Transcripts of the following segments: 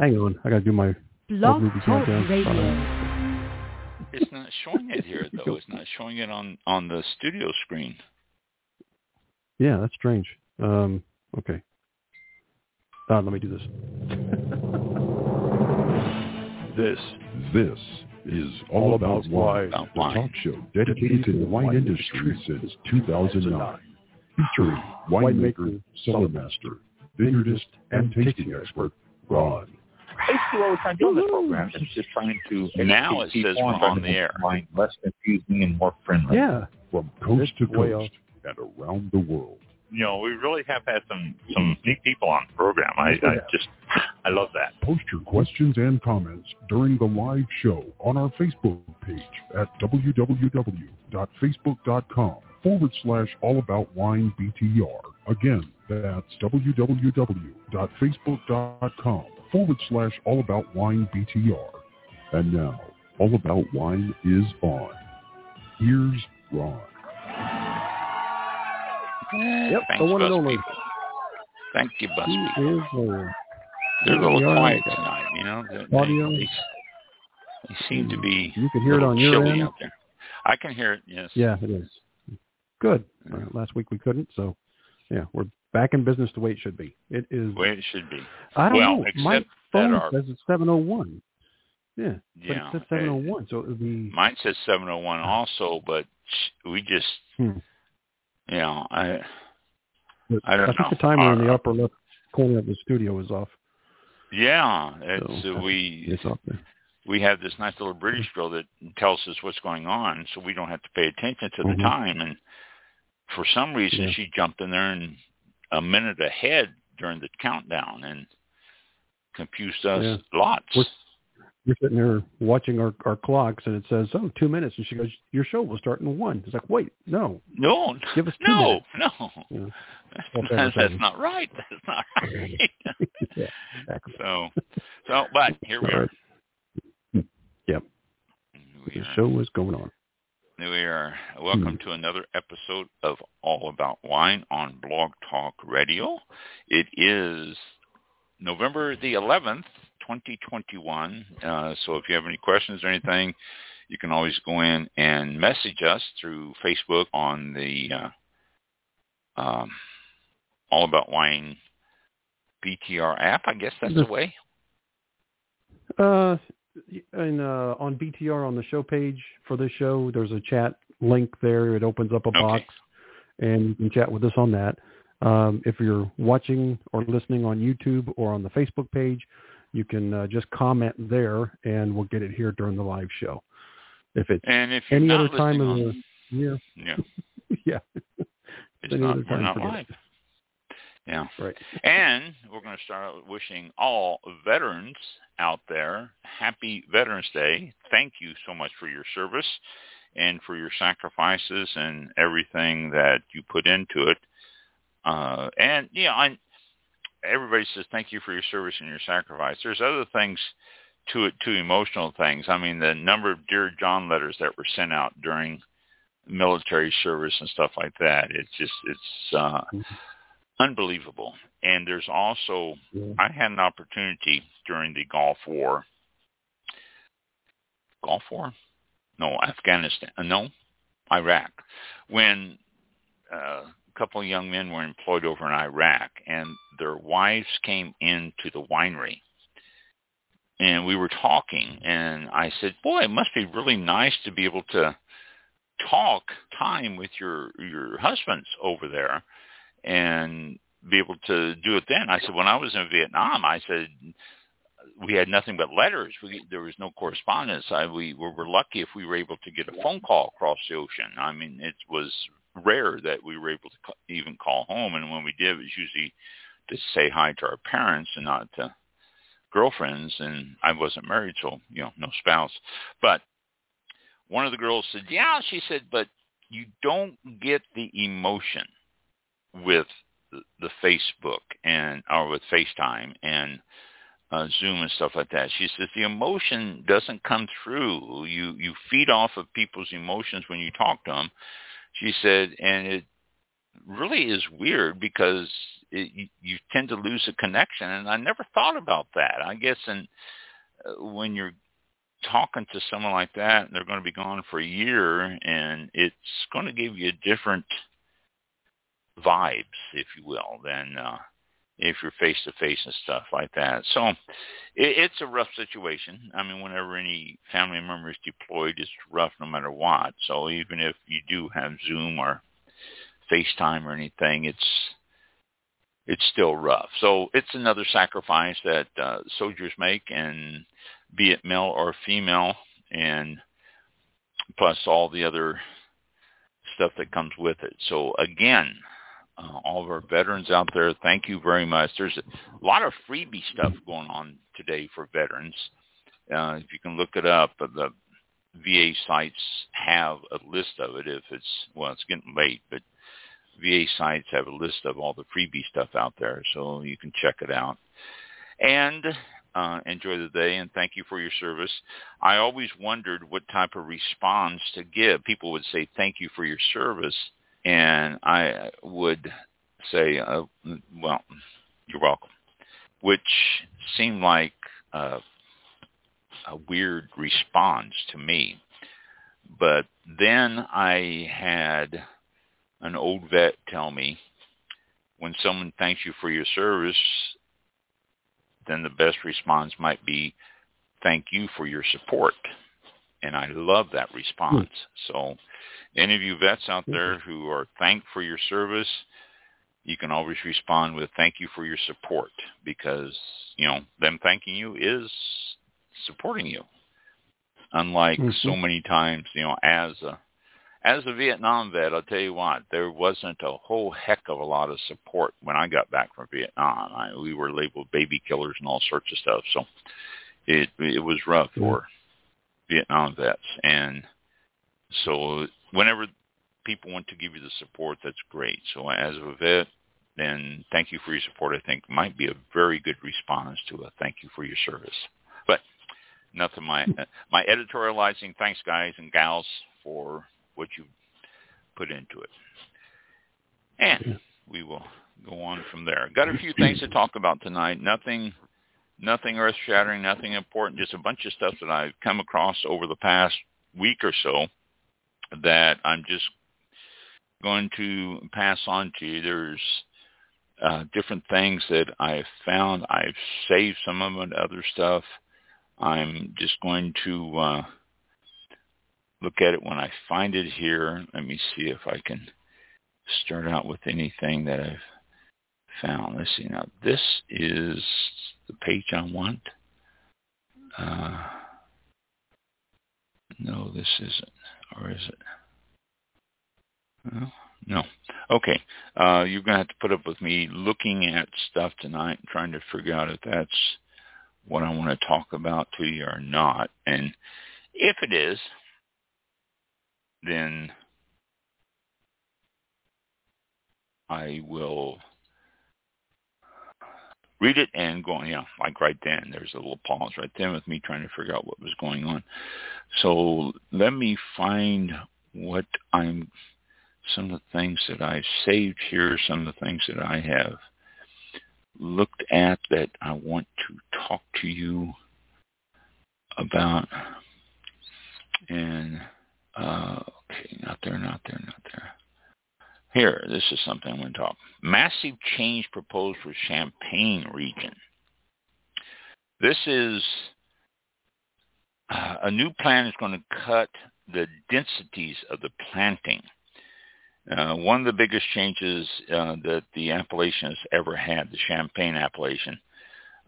Hang on, I got to do my Blog Talk. Radio. It's not showing it here though. It's not showing it on on the studio screen. Yeah, that's strange. Um, okay. Uh, let me do this. This, this is All About Wine, About the talk show dedicated to the wine industry since 2009. Featuring winemaker, cellar master, vineyardist, and tasting expert, Ron. Basically what we're trying to do in this program is just trying to Now educate it says we're on the make air. wine less confusing and more friendly. Yeah. From coast to Way coast and around the world. You know, we really have had some some neat people on the program. I, I just I love that. Post your questions and comments during the live show on our Facebook page at www.facebook.com forward slash all about wine BTR. Again, that's www.facebook.com forward slash all about wine BTR. And now, All About Wine is on. Here's Ron. Yep, Thanks, the one and only. Thank you, He Busby. is uh, They're a little Yeah. quiet tonight, you know. They, they- Audio. They, they seem to be You can a hear it on your end? out there. I can hear it. Yes. Yeah, it is. Good. Uh, last week we couldn't, so yeah, we're back in business the way it should be. It is. The way it should be. I don't well, know. My phone our- says it's seven oh one. Yeah, but Yeah. it says seven oh one, so it would be. Mine says 701 also, but we just, Hmm. you know, I, I don't think know. the timer in Uh, the upper left corner of the studio is off. yeah, it's So, uh, we It's off there. we have this nice little British girl that tells us what's going on, so we don't have to pay attention to the Mhm. time. And for some reason, Yeah. she jumped in there and a minute ahead during the countdown and confused us lots. We're, we're sitting there watching our, our clocks, and it says, "Oh, two minutes," and she goes, "Your show will start in one." It's like, "Wait, no, no, give us two no, minutes." no. Yeah. That's, that's not right. That's not right. yeah, exactly. so, so, but here we are. Yep. We The show is going on. We are welcome Hmm. to another episode of All About Wine on Blog Talk Radio. It is November the 11th, 2021. Uh, so if you have any questions or anything, you can always go in and message us through Facebook on the uh, um, All About Wine BTR app. I guess that's the way. Uh, and uh, on BTR on the show page for this show, there's a chat link there. It opens up a Okay. box, and you can chat with us on that. Um, if you're watching or listening on YouTube or on the Facebook page, you can uh, just comment there, and we'll get it here during the live show. If it's And if any other time of the year, yeah, yeah, it's any not, other we're not live. it. Yeah. Right. And we're going to start out wishing all veterans out there happy Veterans Day. Thank you so much for your service and for your sacrifices and everything that you put into it. Uh, and, yeah, I, everybody says thank you for your service and your sacrifice. There's other things to it, too, emotional things. I mean, the number of Dear John letters that were sent out during military service and stuff like that. It's just, it's, uh, unbelievable. And there's also. I had an opportunity during the Gulf War. Gulf War? No, Afghanistan. uh, No, Iraq. When uh, a couple of young men were employed over in Iraq, and their wives came into the winery. And we were talking, and I said, "Boy, it must be really nice to be able to talk time with your your husbands over there." And be able to do it then. I said, when I was in Vietnam, I said, we had nothing but letters. We, there was no correspondence. I, we were, were lucky if we were able to get a phone call across the ocean. I mean, it was rare that we were able to even call home. And when we did, it was usually to say hi to our parents and not to girlfriends. And I wasn't married, so, you know, no spouse. But one of the girls said, yeah, she said, but you don't get the emotion with the Facebook and or with FaceTime and uh, Zoom and stuff like that. She says the emotion doesn't come through. You you feed off of people's emotions when you talk to them. She said, and it really is weird because it, you, you tend to lose a connection, and I never thought about that. I guess, and uh, when you're talking to someone like that, and they're going to be gone for a year, and it's going to give you a different vibes, if you will, than uh, if you're face to face and stuff like that. So it, it's a rough situation. I mean, whenever any family member is deployed, it's rough no matter what. So even if you do have Zoom or FaceTime or anything, it's it's still rough. So it's another sacrifice that uh, soldiers make, and be it male or female, and plus all the other stuff that comes with it. So again, uh, all of our veterans out there, thank you very much. There's a lot of freebie stuff going on today for veterans. Uh, if you can look it up, the VA sites have a list of it. If it's well, it's getting late, but VA sites have a list of all the freebie stuff out there, so you can check it out. And uh, enjoy the day and thank you for your service. I always wondered what type of response to give. People would say thank you for your service, and I would say, uh, well, you're welcome, which seemed like a weird response to me. But then I had an old vet tell me, when someone thanks you for your service, then the best response might be, thank you for your support. And I love that response. Hmm. So any of you vets out there who are thanked for your service, you can always respond with thank you for your support because, you know, them thanking you is supporting you. Unlike mm-hmm. so many times, you know, as a as a Vietnam vet, I'll tell you what, there wasn't a whole heck of a lot of support when I got back from Vietnam. I, we were labeled baby killers and all sorts of stuff. So it it was rough for Vietnam vets. And so whenever people want to give you the support, that's great. So as a vet, then thank you for your support, I think might be a very good response to a thank you for your service. But nothing my my editorializing. Thanks guys and gals for what you put into it. And we will go on from there. Got a few things to talk about tonight. Nothing nothing earth shattering, nothing important, just a bunch of stuff that I've come across over the past week or so that I'm just going to pass on to you. There's uh, different things that I've found. I've saved some of it, other stuff. I'm just going to uh, look at it when I find it here. Let me see if I can start out with anything that I've found. Let's see. Now, this is the page I want. Uh, no, this isn't. Or is it? no. Okay. Uh, you're going to have to put up with me looking at stuff tonight and trying to figure out if that's what I want to talk about to you or not. And if it is, then I will read it and go. Yeah, like right then, there's a little pause right then with me trying to figure out what was going on. So let me find what I'm, some of the things that I've saved here, some of the things that I have looked at that I want to talk to you about. And uh, okay, not there, not there, not there. Here, this is something I'm going to talk. Massive change proposed for Champagne region. This is uh, a new plan is going to cut the densities of the planting. Uh, one of the biggest changes uh, that the appellation has ever had, the Champagne appellation,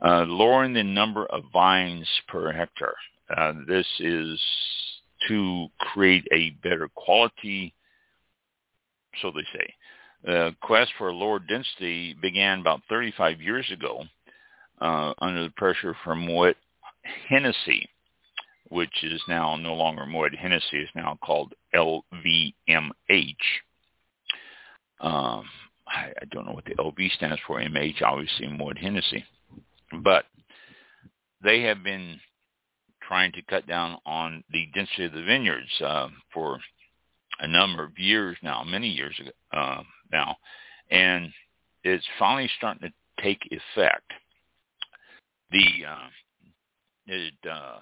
uh, lowering the number of vines per hectare. Uh, this is to create a better quality, so they say. The quest for lower density began about 35 years ago uh, under the pressure from Moet Hennessy, which is now no longer Moet Hennessy, is now called LVMH. Um, I, I don't know what the LV stands for. MH, obviously Moet Hennessy. But they have been trying to cut down on the density of the vineyards uh, for a number of years now, many years ago, uh, now, and it's finally starting to take effect. The uh, it, uh,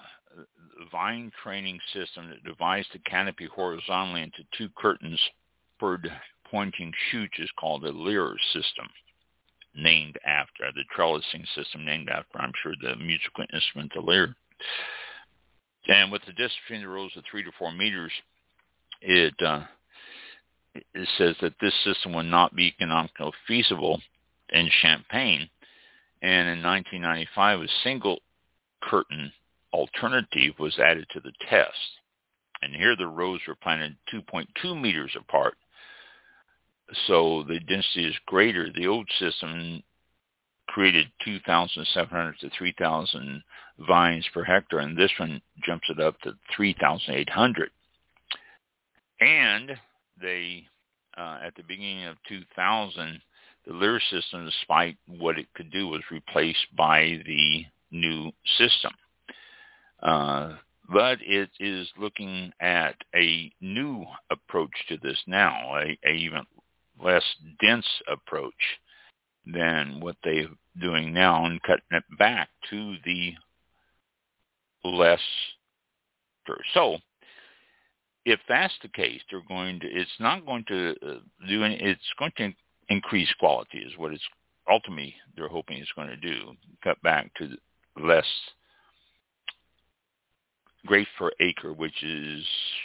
vine training system that divides the canopy horizontally into two curtains per pointing shoots is called the Lyre system, named after the trellising system named after, I'm sure, the musical instrument, the lyre. And with the distance between the rows of three to four meters, it uh, it says that this system would not be economically feasible in Champagne. And in 1995, a single curtain alternative was added to the test. And here the rows were planted 2.2 meters apart. So the density is greater. The old system created 2,700 to 3,000 vines per hectare, and this one jumps it up to 3,800. And they, uh, at the beginning of 2000, the Lyre system, despite what it could do, was replaced by the new system. Uh, but it is looking at a new approach to this now, a, a even less dense approach than what they're doing now and cutting it back to the less. So if that's the case, they're going to, it's not going to uh, do any, it's going to increase quality is what it's ultimately they're hoping it's going to do, cut back to less grape per acre, which is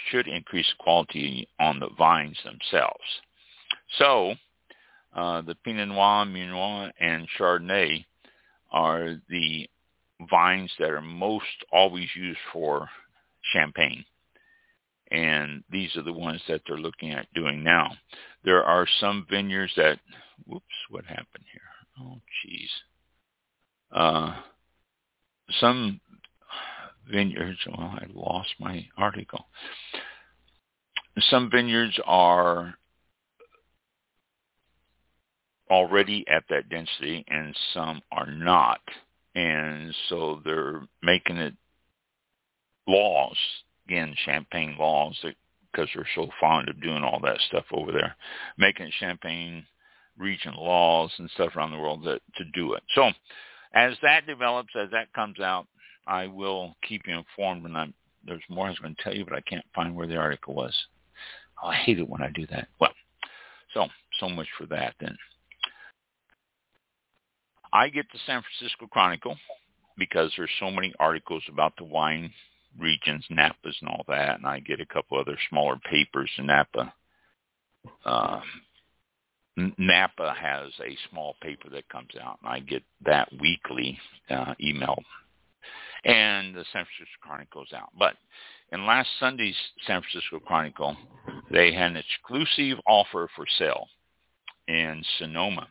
should increase quality on the vines themselves. So uh, the Pinot Noir, Meunier, and Chardonnay are the vines that are most always used for champagne. And these are the ones that they're looking at doing now. There are some vineyards that, whoops, what happened here? Oh, jeez. Uh, some vineyards, well, I lost my article. Some vineyards are already at that density and some are not. And so they're making it laws, again, champagne laws, because they're so fond of doing all that stuff over there, making champagne region laws and stuff around the world that, to do it. So as that develops, as that comes out, I will keep you informed. And I'm, there's more I was going to tell you, but I can't find where the article was. Oh, I hate it when I do that. Well, so so much for that then. I get the San Francisco Chronicle because there's so many articles about the wine regions, Napas and all that, and I get a couple other smaller papers in Napa. Uh, Napa has a small paper that comes out, and I get that weekly uh, email. And the San Francisco Chronicle out. But in last Sunday's San Francisco Chronicle, they had an exclusive offer for sale in Sonoma.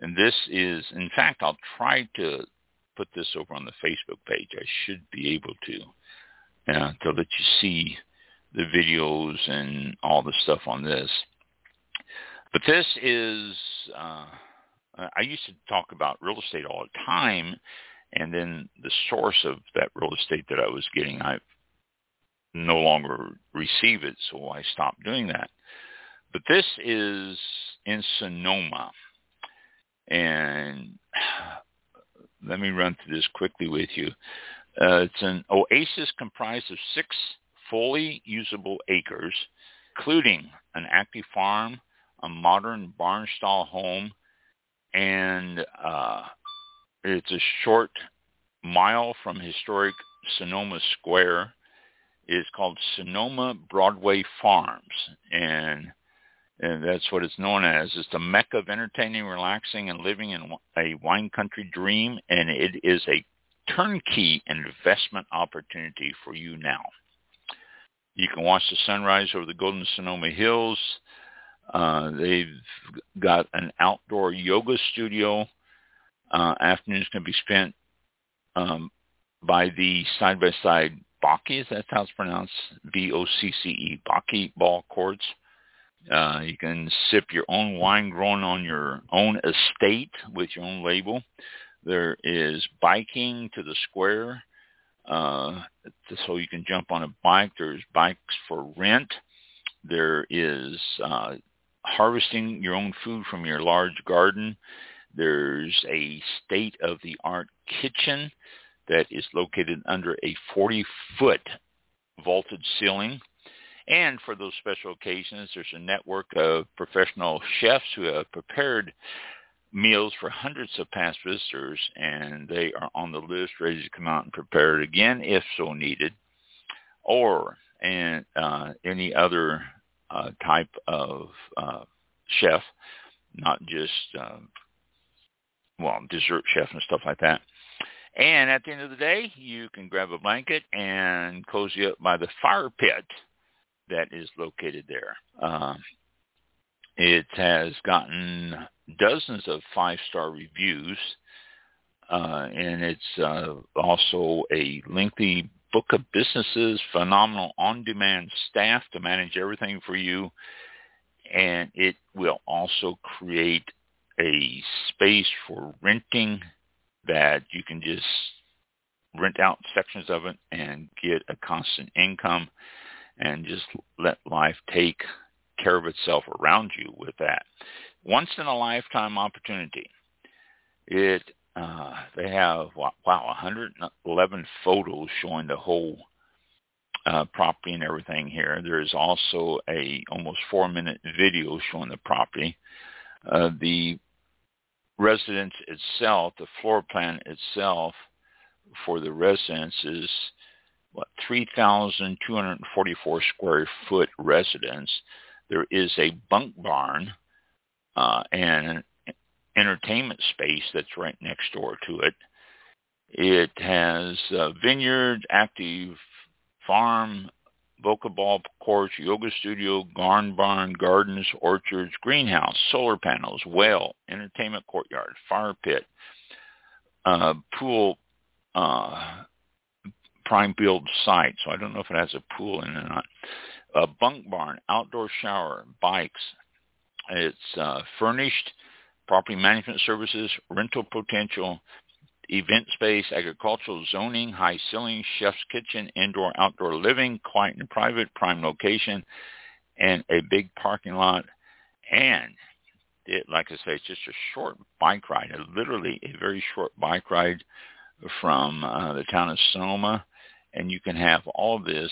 And this is, in fact, I'll try to put this over on the Facebook page. I should be able to, uh, to let you see the videos and all the stuff on this. But this is, uh, I used to talk about real estate all the time, and then the source of that real estate that I was getting, I no longer receive it, so I stopped doing that. But this is in Sonoma. And let me run through this quickly with you. Uh, it's an oasis comprised of six fully usable acres, including an active farm, a modern barn-style home, and uh, it's a short mile from historic Sonoma Square. It's called Sonoma Broadway Farms, and and that's what it's known as. It's the mecca of entertaining, relaxing, and living in a wine country dream, and it is a turnkey investment opportunity for you now. You can watch the sunrise over the Golden Sonoma Hills. Uh, they've got an outdoor yoga studio. Uh, afternoons can be spent um, by the side-by-side Bocce, is that how it's pronounced? B-O-C-C-E, Bocce ball courts. Uh, you can sip your own wine grown on your own estate with your own label. There is biking to the square, uh, so you can jump on a bike. There's bikes for rent. There is uh, harvesting your own food from your large garden. There's a state-of-the-art kitchen that is located under a 40-foot vaulted ceiling. And for those special occasions, there's a network of professional chefs who have prepared meals for hundreds of past visitors, and they are on the list ready to come out and prepare it again if so needed, or and uh, any other uh, type of uh, chef, not just uh, well dessert chef and stuff like that. And at the end of the day, you can grab a blanket and cozy up by the fire pit that is located there. Uh, it has gotten dozens of five-star reviews, uh, and it's uh, also a lengthy book of businesses, phenomenal on-demand staff to manage everything for you, and it will also create a space for renting that you can just rent out sections of it and get a constant income and just let life take care of itself around you with that. Once in a lifetime opportunity. It uh, they have wow 111 photos showing the whole uh, property and everything here. There's also a almost four minute video showing the property. Uh, the residence itself, the floor plan itself for the residence is what 3,244 square foot residence. There is a bunk barn uh, and entertainment space that's right next door to it. It has a vineyard, active farm, ball courts, yoga studio, garden barn, gardens, orchards, greenhouse, solar panels, well, entertainment courtyard, fire pit, uh, pool, uh, prime build site. So I don't know if it has a pool in it or not. A bunk barn, outdoor shower, bikes. It's uh, furnished, property management services, rental potential, event space, agricultural zoning, high ceiling, chef's kitchen, indoor outdoor living, quiet and private, prime location, and a big parking lot. And it, like I say, it's just a short bike ride, literally a very short bike ride from uh, the town of Sonoma. And you can have all this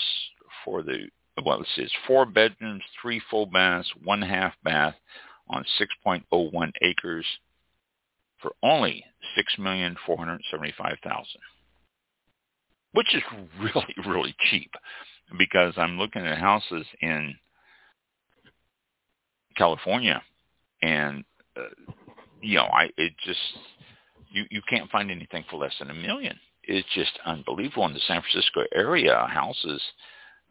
for the, well, see, it's four bedrooms, three full baths, one half bath on 6.01 acres for only six million four hundred seventy-five thousand, which is really really cheap because I'm looking at houses in California, and uh, you know I it just you you can't find anything for less than a million. It's just unbelievable in the San Francisco area houses.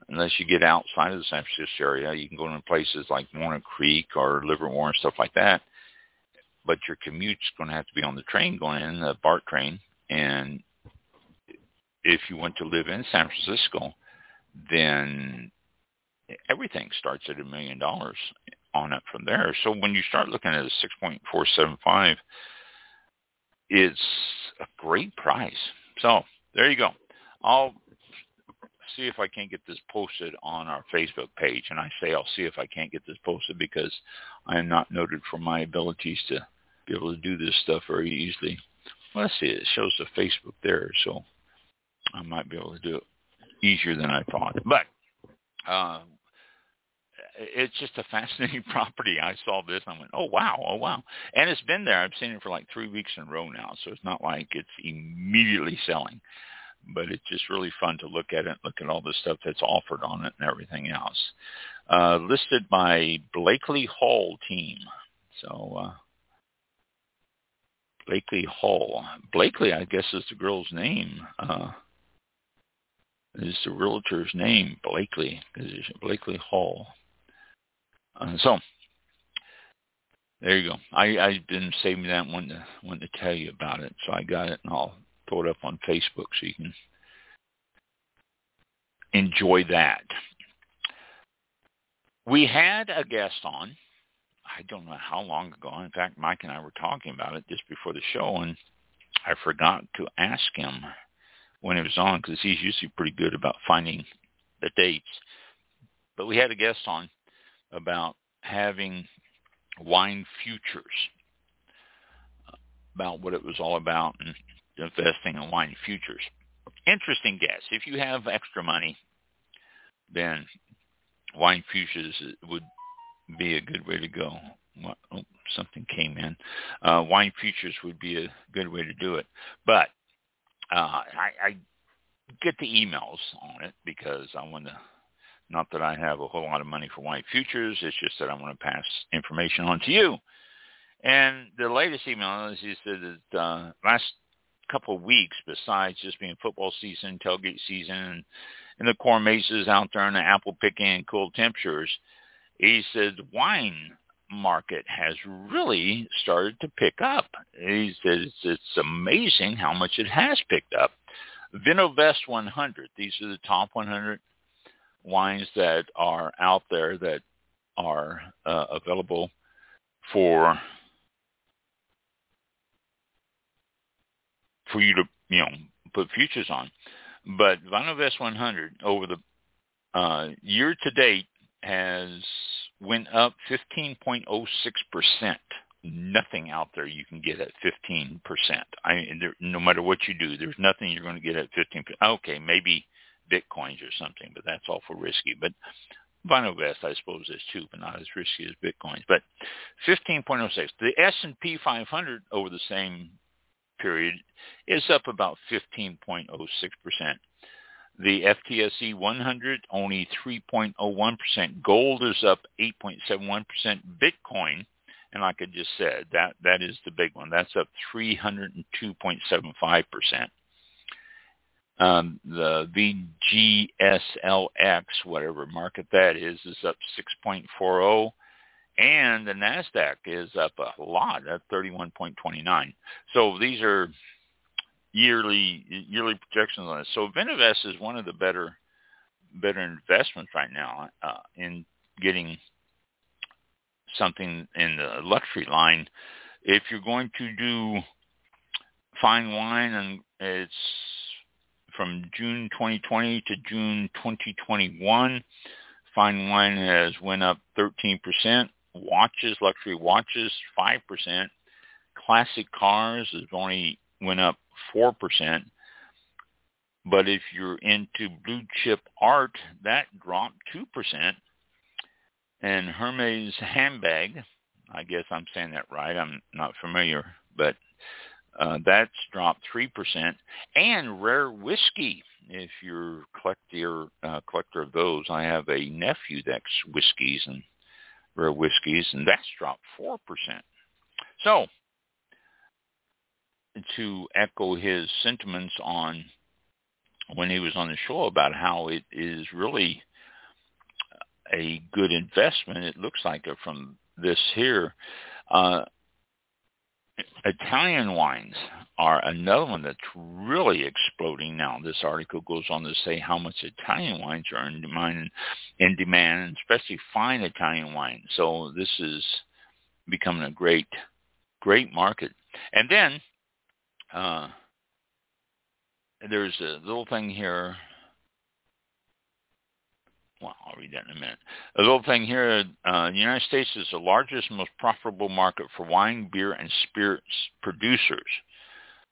Unless you get outside of the San Francisco area, you can go to places like Walnut Creek or Livermore and stuff like that but your commute's going to have to be on the train going in, the BART train. And if you want to live in San Francisco, then everything starts at a million dollars on up from there. So when you start looking at a 6.475, it's a great price. So there you go. I'll see if I can't get this posted on our Facebook page. And I say I'll see if I can't get this posted because I am not noted for my abilities to be able to do this stuff very easily. Well, let's see. It shows the Facebook there, so I might be able to do it easier than I thought. But uh, it's just a fascinating property. I saw this and I went, oh, wow, oh, wow. And it's been there. I've seen it for like three weeks in a row now, so it's not like it's immediately selling but it's just really fun to look at it, look at all the stuff that's offered on it and everything else. Uh, listed by Blakely Hall team. So uh, Blakely Hall. Blakely, I guess, is the girl's name. Uh, is the realtor's name Blakely? Blakely Hall. Uh, so there you go. I I've been saving that one to one to tell you about it, so I got it, and I'll throw it up on Facebook so you can enjoy that. We had a guest on. I don't know how long ago. In fact, Mike and I were talking about it just before the show, and I forgot to ask him when he was on because he's usually pretty good about finding the dates. But we had a guest on about having Wine Futures about what it was all about and investing in wine futures. Interesting guess. If you have extra money, then wine futures would be a good way to go. Oh, something came in. Uh, wine futures would be a good way to do it. But uh, I, I get the emails on it because I want to, not that I have a whole lot of money for wine futures, it's just that I want to pass information on to you. And the latest email is that uh, last couple of weeks, besides just being football season, tailgate season, and, and the corn mazes out there and the apple picking and cool temperatures, he said wine market has really started to pick up. He says it's amazing how much it has picked up. Vinovest 100, these are the top 100 wines that are out there that are uh, available for for you to you know put futures on. But Vinovest 100 over the uh, year to date has went up 15.06 percent. Nothing out there you can get at 15 percent. I there, no matter what you do, there's nothing you're going to get at 15. Okay, maybe bitcoins or something, but that's awful risky. But Vinovest, I suppose, is too, but not as risky as bitcoins. But 15.06. The S&P 500 over the same period is up about 15.06%. The FTSE 100 only 3.01%. Gold is up 8.71%. Bitcoin, and like I just said, that that is the big one. That's up 302.75%. Um, the VGSLX, whatever market that is, is up 6.40 and the Nasdaq is up a lot at 31.29. So these are yearly yearly projections on this. So Vinovest is one of the better better investments right now uh, in getting something in the luxury line. If you're going to do fine wine and it's from June 2020 to June 2021, fine wine has went up 13% watches, luxury watches, 5%. Classic cars has only went up 4%. But if you're into blue chip art, that dropped 2%. And Hermes handbag, I guess I'm saying that right. I'm not familiar, but uh, that's dropped 3%. And rare whiskey, if you're collector, uh, collector of those, I have a nephew that's whiskeys and rare whiskeys, and that's dropped 4%. So, to echo his sentiments on when he was on the show about how it is really a good investment, it looks like it from this here. Uh, Italian wines are another one that's really exploding now. This article goes on to say how much Italian wines are in demand, in demand, especially fine Italian wine. So this is becoming a great, great market. And then uh, there's a little thing here well, I'll read that in a minute. A little thing here, uh, the United States is the largest most profitable market for wine, beer, and spirits producers,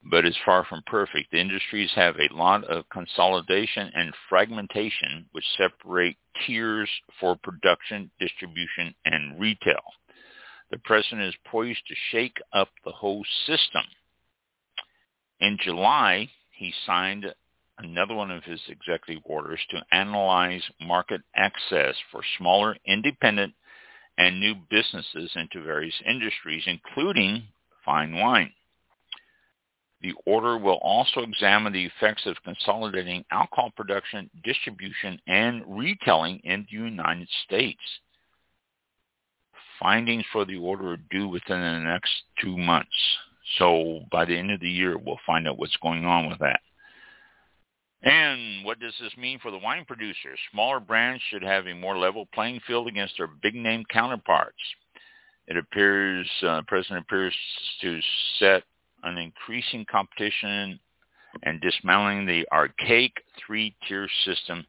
but is far from perfect. The industries have a lot of consolidation and fragmentation, which separate tiers for production, distribution, and retail. The president is poised to shake up the whole system. In July, he signed another one of his executive orders to analyze market access for smaller independent and new businesses into various industries, including fine wine. The order will also examine the effects of consolidating alcohol production, distribution, and retailing in the United States. Findings for the order are due within the next two months. So by the end of the year, we'll find out what's going on with that. And what does this mean for the wine producers? Smaller brands should have a more level playing field against their big-name counterparts. It appears, uh, President appears to set an increasing competition and dismantling the archaic three-tier system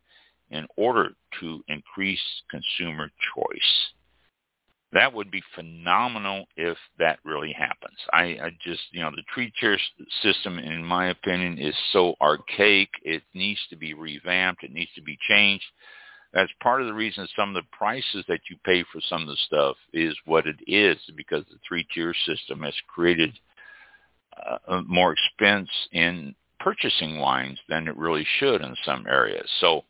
in order to increase consumer choice. that would be phenomenal if that really happens. I, I just, you know, the three-tier system, in my opinion, is so archaic. It needs to be revamped. It needs to be changed. That's part of the reason some of the prices that you pay for some of the stuff is what it is because the three-tier system has created uh, more expense in purchasing wines than it really should in some areas. So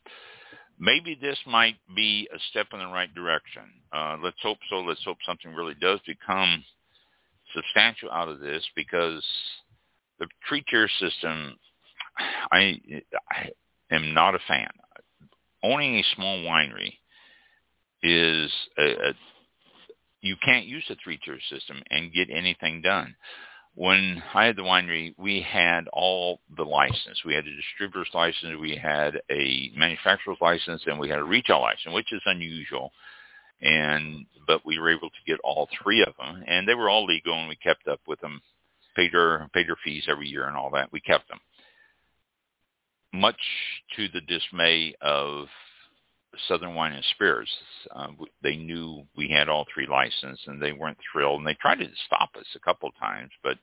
maybe this might be a step in the right direction. Uh, let's hope so. Let's hope something really does become substantial out of this because the three tier system, I, I am not a fan. Owning a small winery is a, a you can't use a three tier system and get anything done when I had the winery, we had all the license. We had a distributor's license, we had a manufacturer's license, and we had a retail license, which is unusual. And but we were able to get all three of them, and they were all legal, and we kept up with them, paid our paid their fees every year and all that. We kept them, much to the dismay of Southern Wine and Spirits. Uh, they knew we had all three licenses, and they weren't thrilled. And they tried to stop us a couple times, but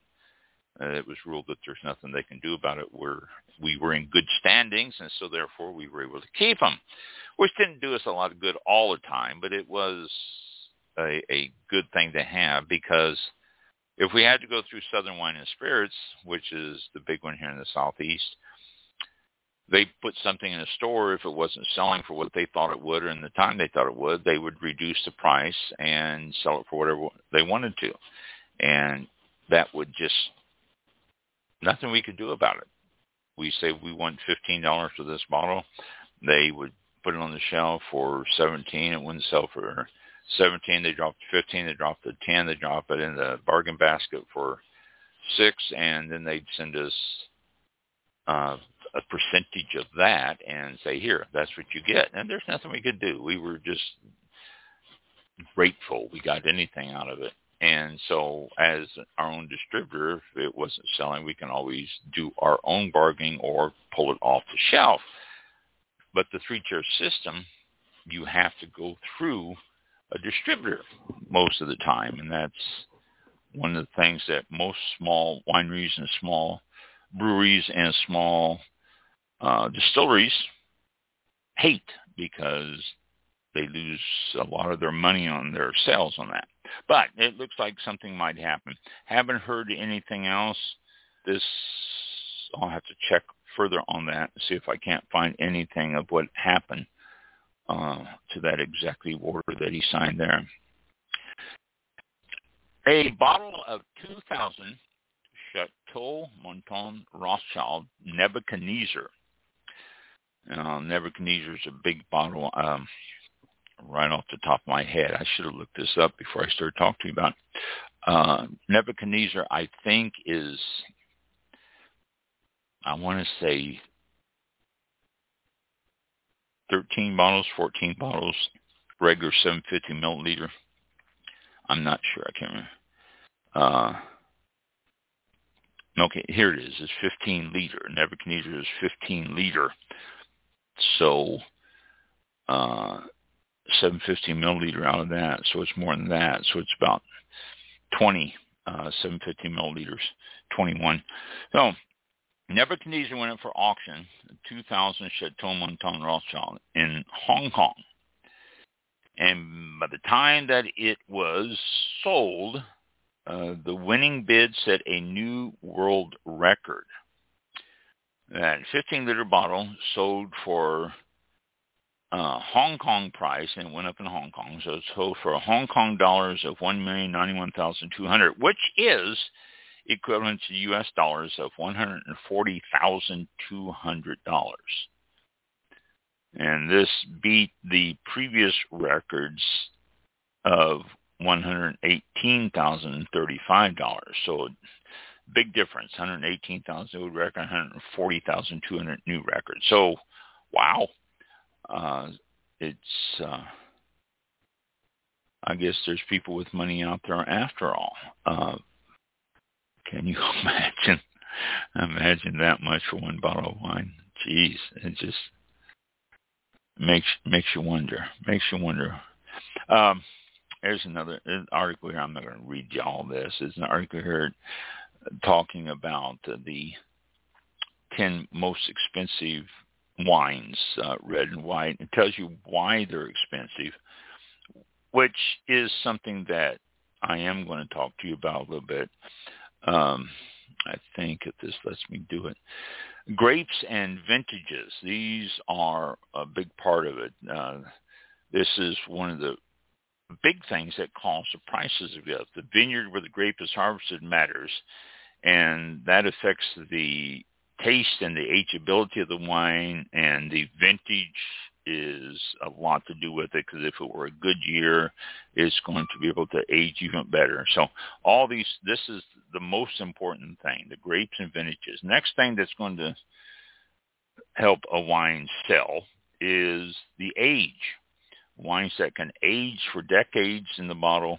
uh, it was ruled that there's nothing they can do about it. We're we were in good standings, and so therefore we were able to keep them, which didn't do us a lot of good all the time, but it was a, a good thing to have because if we had to go through Southern Wine and Spirits, which is the big one here in the southeast, they put something in a store if it wasn't selling for what they thought it would or in the time they thought it would, they would reduce the price and sell it for whatever they wanted to. And that would just nothing we could do about it. We say we want fifteen dollars for this bottle. They would put it on the shelf for seventeen. It wouldn't sell for seventeen. They dropped fifteen. They dropped the ten. They drop it in the bargain basket for six, and then they'd send us uh, a percentage of that and say, here, that's what you get. And there's nothing we could do. We were just grateful we got anything out of it. And so as our own distributor, if it wasn't selling, we can always do our own bargaining or pull it off the shelf. But the three-tier system, you have to go through a distributor most of the time. And that's one of the things that most small wineries and small breweries and small uh, distilleries hate because they lose a lot of their money on their sales on that. But it looks like something might happen. Haven't heard anything else. This I'll have to check further on that see if I can't find anything of what happened uh, to that executive order that he signed there. A bottle of 2000 Chateau Mouton Rothschild Nebuchadnezzar uh, Nebuchadnezzar is a big bottle. Um, right off the top of my head, I should have looked this up before I started talking to you about. Uh, Nebuchadnezzar, I think, is I want to say 13 bottles, 14 bottles, regular 750 milliliter. I'm not sure. I can't remember. Uh, okay, here it is. It's 15 liter. Nebuchadnezzar is 15 liter. So uh, 750 milliliter out of that. So it's more than that. So it's about 20 uh, 750 milliliters, 21. So Nebuchadnezzar went up for auction, 2000 Chateau Mouton Rothschild in Hong Kong. And by the time that it was sold, uh, the winning bid set a new world record. That 15 liter bottle sold for uh, Hong Kong price and it went up in Hong Kong. So it sold for Hong Kong dollars of one million ninety one thousand two hundred, which is equivalent to U.S. dollars of one hundred and this beat the previous records of one hundred eighteen thousand thirty five dollars. So big difference. 118,000 old record, 140,200 new records. So, wow. Uh, it's, uh, I guess there's people with money out there after all. Uh, can you imagine? Imagine that much for one bottle of wine. Jeez, it just makes makes you wonder. Makes you wonder. Um, there's another article here. I'm not going to read you all this. There's an article here talking about the 10 most expensive wines, uh, red and white. It tells you why they're expensive, which is something that I am going to talk to you about a little bit. Um, I think if this lets me do it. Grapes and vintages. These are a big part of it. Uh, this is one of the big things that cause the prices of it. The vineyard where the grape is harvested matters, and that affects the taste and the ageability of the wine, and the vintage is a lot to do with it because if it were a good year, it's going to be able to age even better. So all these, this is the most important thing, the grapes and vintages. Next thing that's going to help a wine sell is the age. Wines that can age for decades in the bottle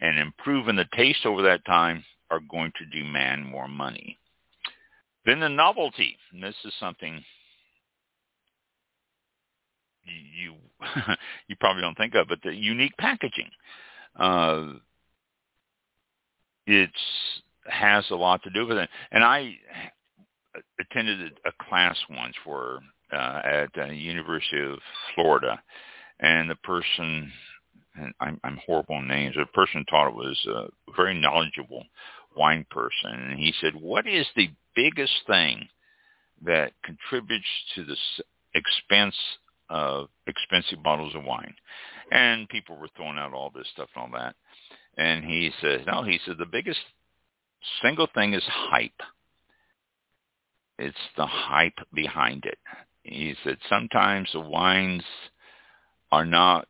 and improve in the taste over that time are going to demand more money. Then the novelty, and this is something you you probably don't think of, but the unique packaging. Uh, it's has a lot to do with it. And I attended a class once for uh, at the University of Florida, and the person, and I'm, I'm horrible on names, the person taught it was a very knowledgeable wine person, and he said, "What is the biggest thing that contributes to the expense of expensive bottles of wine. And people were throwing out all this stuff and all that. And he said, no, he said the biggest single thing is hype. It's the hype behind it. He said sometimes the wines are not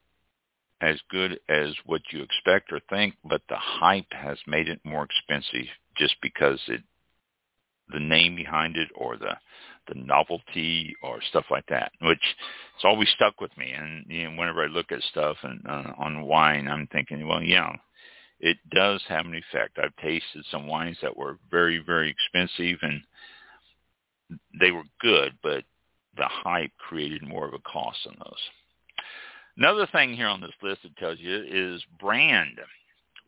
as good as what you expect or think, but the hype has made it more expensive just because it the name behind it or the the novelty or stuff like that, which it's always stuck with me. And you know, whenever I look at stuff and uh, on wine, I'm thinking, well, yeah, it does have an effect. I've tasted some wines that were very, very expensive and they were good, but the hype created more of a cost on those. Another thing here on this list that tells you is brand.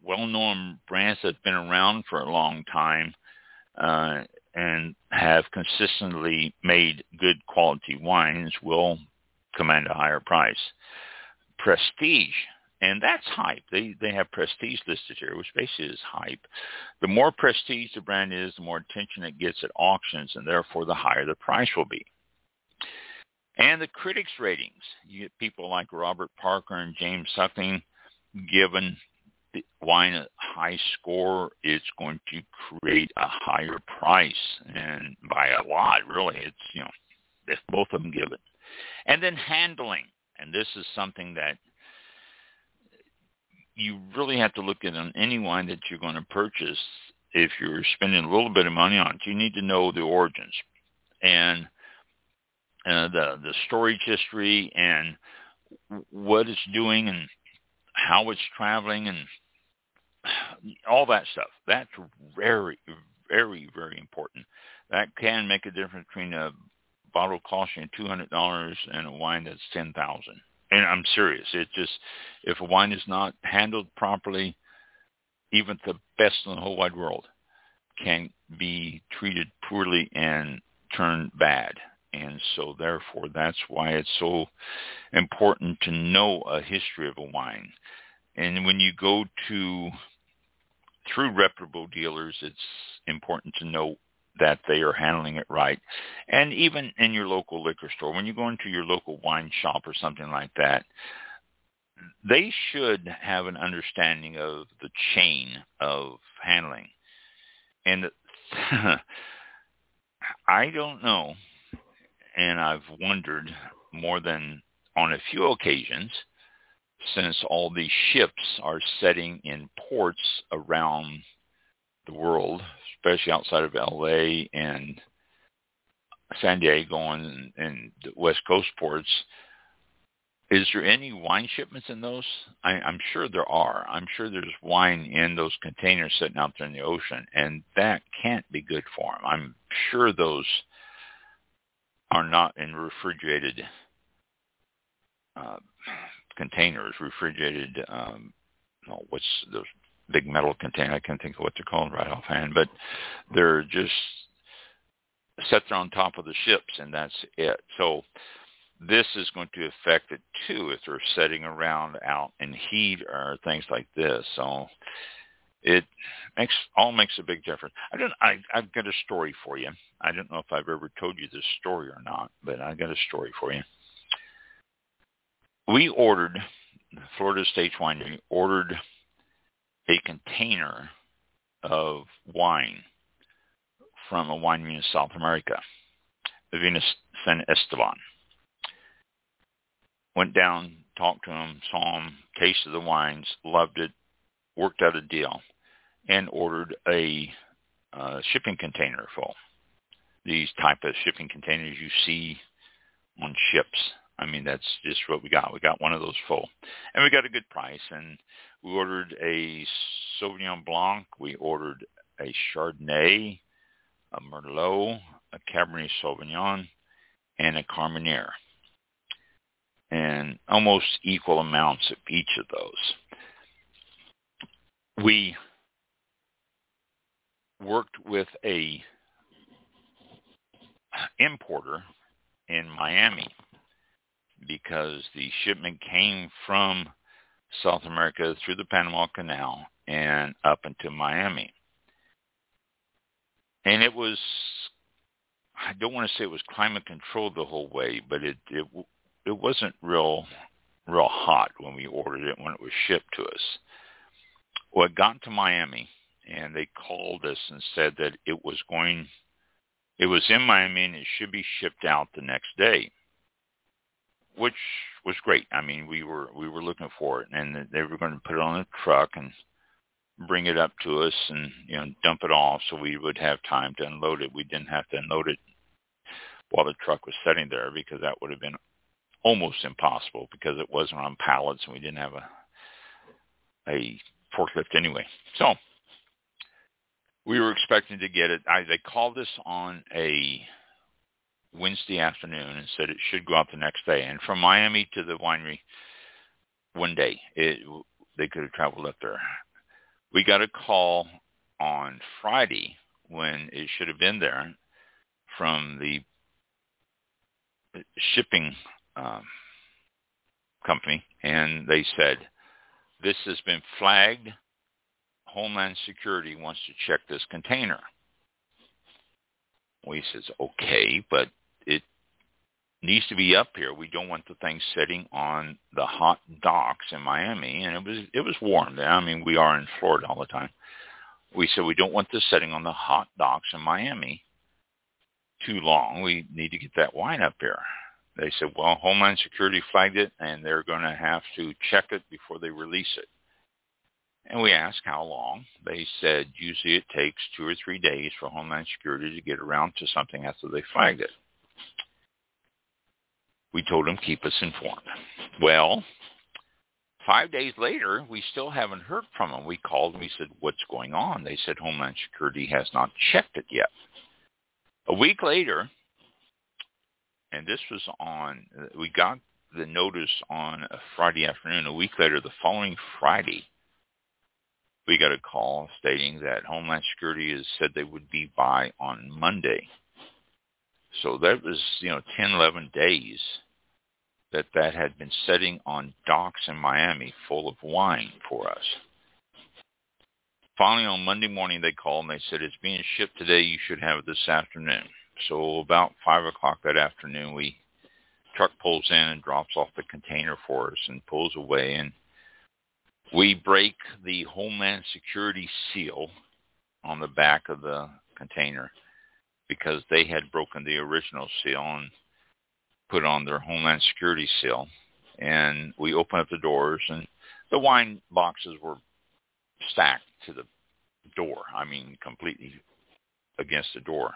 Well-known brands that have been around for a long time uh, and have consistently made good quality wines will command a higher price. Prestige, and that's hype. They they have prestige listed here, which basically is hype. The more prestige the brand is, the more attention it gets at auctions, and therefore the higher the price will be. And the critics' ratings. You get people like Robert Parker and James Suckling given the wine a high score, it's going to create a higher price, and by a lot, really. It's you know, if both of them give it, and then handling, and this is something that you really have to look at on any wine that you're going to purchase. If you're spending a little bit of money on it, you need to know the origins and uh, the the storage history and what it's doing and how it's traveling and all that stuff. That's very, very, very important. That can make a difference between a bottle costing two hundred dollars and a wine that's ten thousand. And I'm serious. It just if a wine is not handled properly, even the best in the whole wide world can be treated poorly and turn bad. And so therefore that's why it's so important to know a history of a wine. And when you go to through reputable dealers, it's important to know that they are handling it right. And even in your local liquor store, when you go into your local wine shop or something like that, they should have an understanding of the chain of handling. And I don't know, and I've wondered more than on a few occasions – since all these ships are setting in ports around the world, especially outside of LA and San Diego and, and the West Coast ports, is there any wine shipments in those? I, I'm sure there are. I'm sure there's wine in those containers sitting out there in the ocean, and that can't be good for them. I'm sure those are not in refrigerated uh, containers, refrigerated um, what's the big metal container. I can't think of what they're called right offhand, but they're just set there on top of the ships, and that's it. So this is going to affect it too if they're setting around out in heat or things like this. So it makes all makes a big difference. I don't. I I've got a story for you. I don't know if I've ever told you this story or not, but I got a story for you. We ordered Florida State Winery ordered a container of wine from a winery in South America, Viña San Esteban. Went down, talked to him, saw him, tasted the wines, loved it, worked out a deal, and ordered a uh, shipping container full. These type of shipping containers you see on ships. I mean, that's just what we got. We got one of those full. And we got a good price. And we ordered a Sauvignon Blanc. We ordered a Chardonnay, a Merlot, a Cabernet Sauvignon, and a Carmenere. And almost equal amounts of each of those. We worked with a importer in Miami because the shipment came from South America through the Panama Canal and up into Miami. And it was, I don't want to say it was climate controlled the whole way, but it, it, it wasn't real, real hot when we ordered it when it was shipped to us. Well, it got to Miami and they called us and said that it was going, it was in Miami and it should be shipped out the next day which was great. I mean, we were we were looking for it, and they were going to put it on a truck and bring it up to us, and you know, dump it off so we would have time to unload it. We didn't have to unload it while the truck was sitting there because that would have been almost impossible because it wasn't on pallets and we didn't have a a forklift anyway. So we were expecting to get it. I, they called us on a Wednesday afternoon and said it should go out the next day. And from Miami to the winery, one day it, they could have traveled up there. We got a call on Friday when it should have been there from the shipping um, company, and they said this has been flagged. Homeland Security wants to check this container. We says okay, but it needs to be up here. We don't want the thing sitting on the hot docks in Miami, and it was it was warm. I mean, we are in Florida all the time. We said we don't want this sitting on the hot docks in Miami too long. We need to get that wine up here. They said, well, Homeland Security flagged it, and they're going to have to check it before they release it. And we asked how long. They said usually it takes two or three days for Homeland Security to get around to something after they flagged it. We told them keep us informed. Well, five days later, we still haven't heard from them. We called and we said, what's going on? They said Homeland Security has not checked it yet. A week later, and this was on, we got the notice on a Friday afternoon. A week later, the following Friday, we got a call stating that Homeland Security has said they would be by on Monday. So that was, you know, 10, 11 days that that had been sitting on docks in Miami full of wine for us. Finally, on Monday morning, they called and they said, it's being shipped today. You should have it this afternoon. So about 5 o'clock that afternoon, we truck pulls in and drops off the container for us and pulls away. And we break the Homeland Security seal on the back of the container because they had broken the original seal and put on their Homeland Security seal. And we open up the doors, and the wine boxes were stacked to the door. I mean, completely against the door.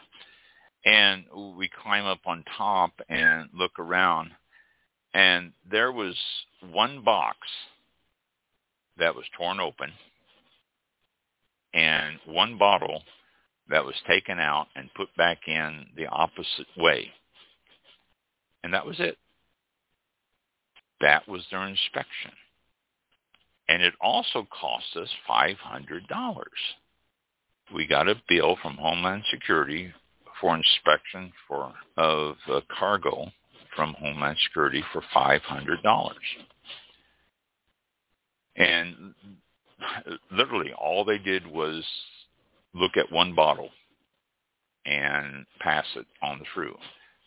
And we climb up on top and look around, and there was one box that was torn open and one bottle that was taken out and put back in the opposite way. And that was it. That was their inspection. And it also cost us $500. We got a bill from Homeland Security for inspection for of uh, cargo from Homeland Security for $500. And literally all they did was look at one bottle and pass it on through.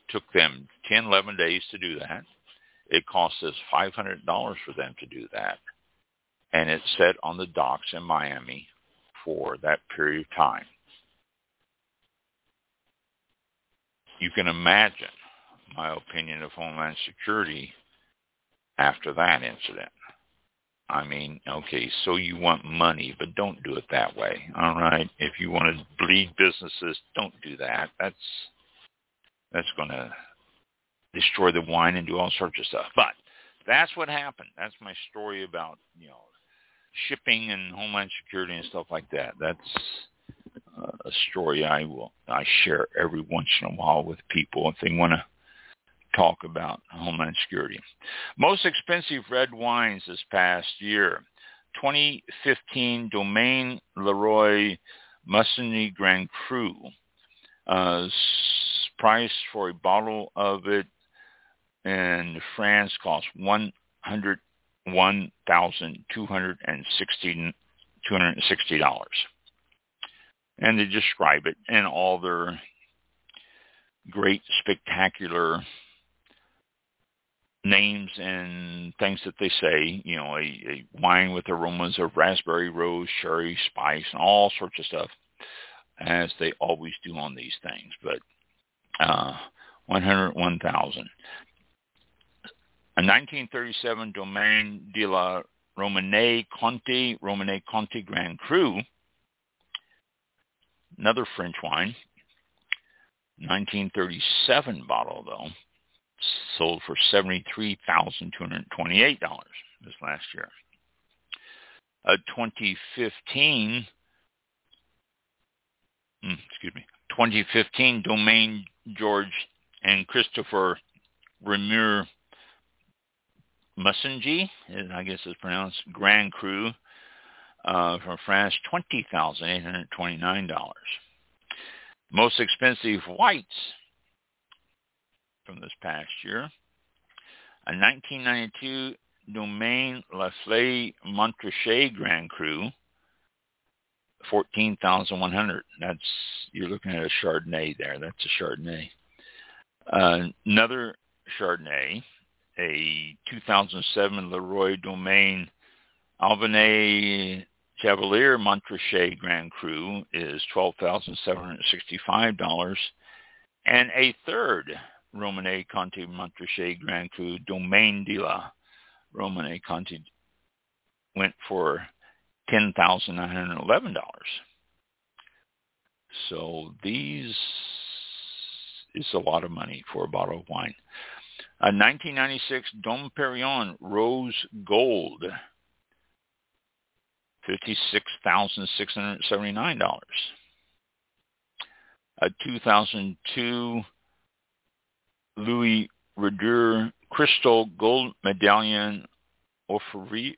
Took them 10, 11 days to do that. It cost us $500 for them to do that. And it sat on the docks in Miami for that period of time. You can imagine my opinion of Homeland Security after that incident. I mean, okay, so you want money, but don't do it that way. All right. If you want to bleed businesses, don't do that. That's that's going to destroy the wine and do all sorts of stuff. But that's what happened. That's my story about, you know, shipping and homeland security and stuff like that. That's a story I will I share every once in a while with people if they want to talk about Homeland Security. Most expensive red wines this past year. 2015 Domaine Leroy Musigny Grand Cru. Uh, price for a bottle of it in France cost one hundred one thousand two hundred and sixty two hundred and sixty dollars. And they describe it in all their great spectacular names and things that they say, you know, a, a wine with aromas of raspberry, rose, sherry, spice, and all sorts of stuff, as they always do on these things. But uh, 101,000. A 1937 Domaine de la Romanée Conti, Romanée Conti Grand Cru, another French wine, 1937 bottle though, sold for $73,228 this last year. A 2015, hmm, excuse me, 2015 Domaine George and Christopher Remur Musigny, I guess it's pronounced Grand Cru, uh, from France, $20,829. Most expensive whites from this past year. A 1992 Domaine Lafleur Montrachet Grand Cru, 14,100. That's, you're looking at a Chardonnay there. That's a Chardonnay. Uh, another Chardonnay, a 2007 Leroy Domaine Albany Chevalier Montrachet Grand Cru is $12,765. And a third Romanée Conti Montrachet Grand Cru Domaine de la Romanée Conti went for $10,911. So these is a lot of money for a bottle of wine. A 1996 Dom Perignon Rose Gold, $56,679. A 2002 Louis Roederer Cristal Gold Medallion Orfevre's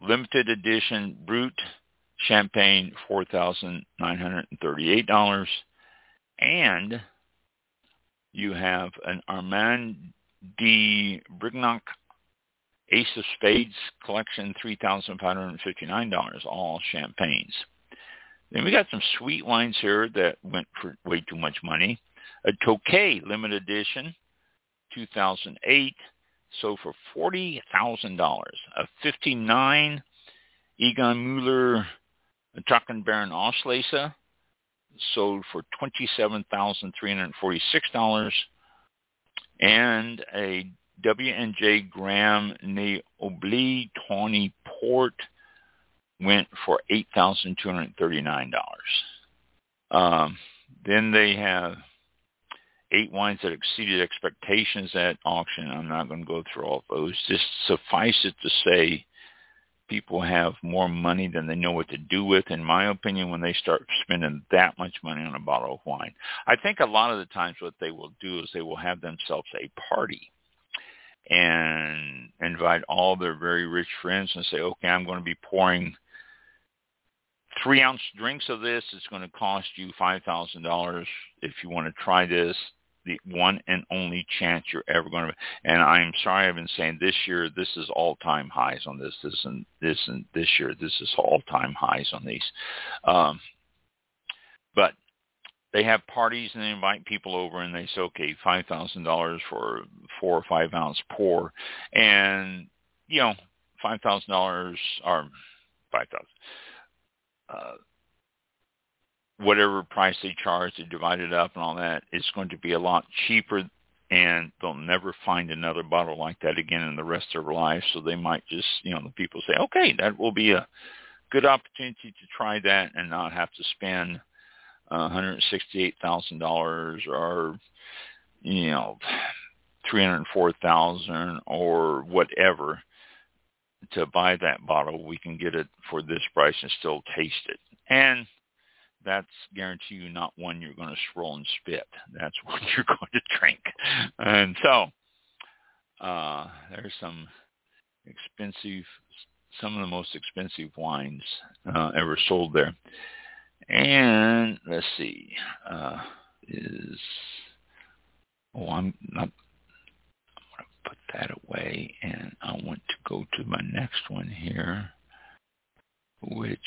Limited Edition Brut Champagne, $4,938. And you have an Armand de Brignac Ace of Spades collection, $3,559, all champagnes. Then we got some sweet wines here that went for way too much money. A Tokay limited edition, 2008, sold for $40,000. A 59 Egon Mueller Trockenbeerenauslese sold for $27,346. And a W&J Graham Obli Tawny Port went for $8,239. Um, then they have eight wines that exceeded expectations at auction. I'm not going to go through all those. Just suffice it to say people have more money than they know what to do with, in my opinion, when they start spending that much money on a bottle of wine. I think a lot of the times what they will do is they will have themselves a party and invite all their very rich friends and say, okay, I'm going to be pouring three ounce drinks of this. It's going to cost you $5,000 if you want to try this. The one and only chance you're ever going to. And I'm sorry, I've been saying this year, this is all time highs on this. This and this and this year, this is all time highs on these. Um, but they have parties and they invite people over and they say, okay, five thousand dollars for four or five ounce pour, and you know, five thousand dollars or five thousand. Uh, whatever price they charge, they divide it up and all that, it's going to be a lot cheaper and they'll never find another bottle like that again in the rest of their life. So they might just, you know, the people say, okay, that will be a good opportunity to try that and not have to spend $168,000 or, you know, 304,000 or whatever to buy that bottle. We can get it for this price and still taste it. And that's guarantee you not one you're going to swirl and spit. That's one you're going to drink. And so uh, there's some expensive, some of the most expensive wines uh, ever sold there. And let's see, uh, is, oh, I'm not, I'm going to put that away and I want to go to my next one here, which.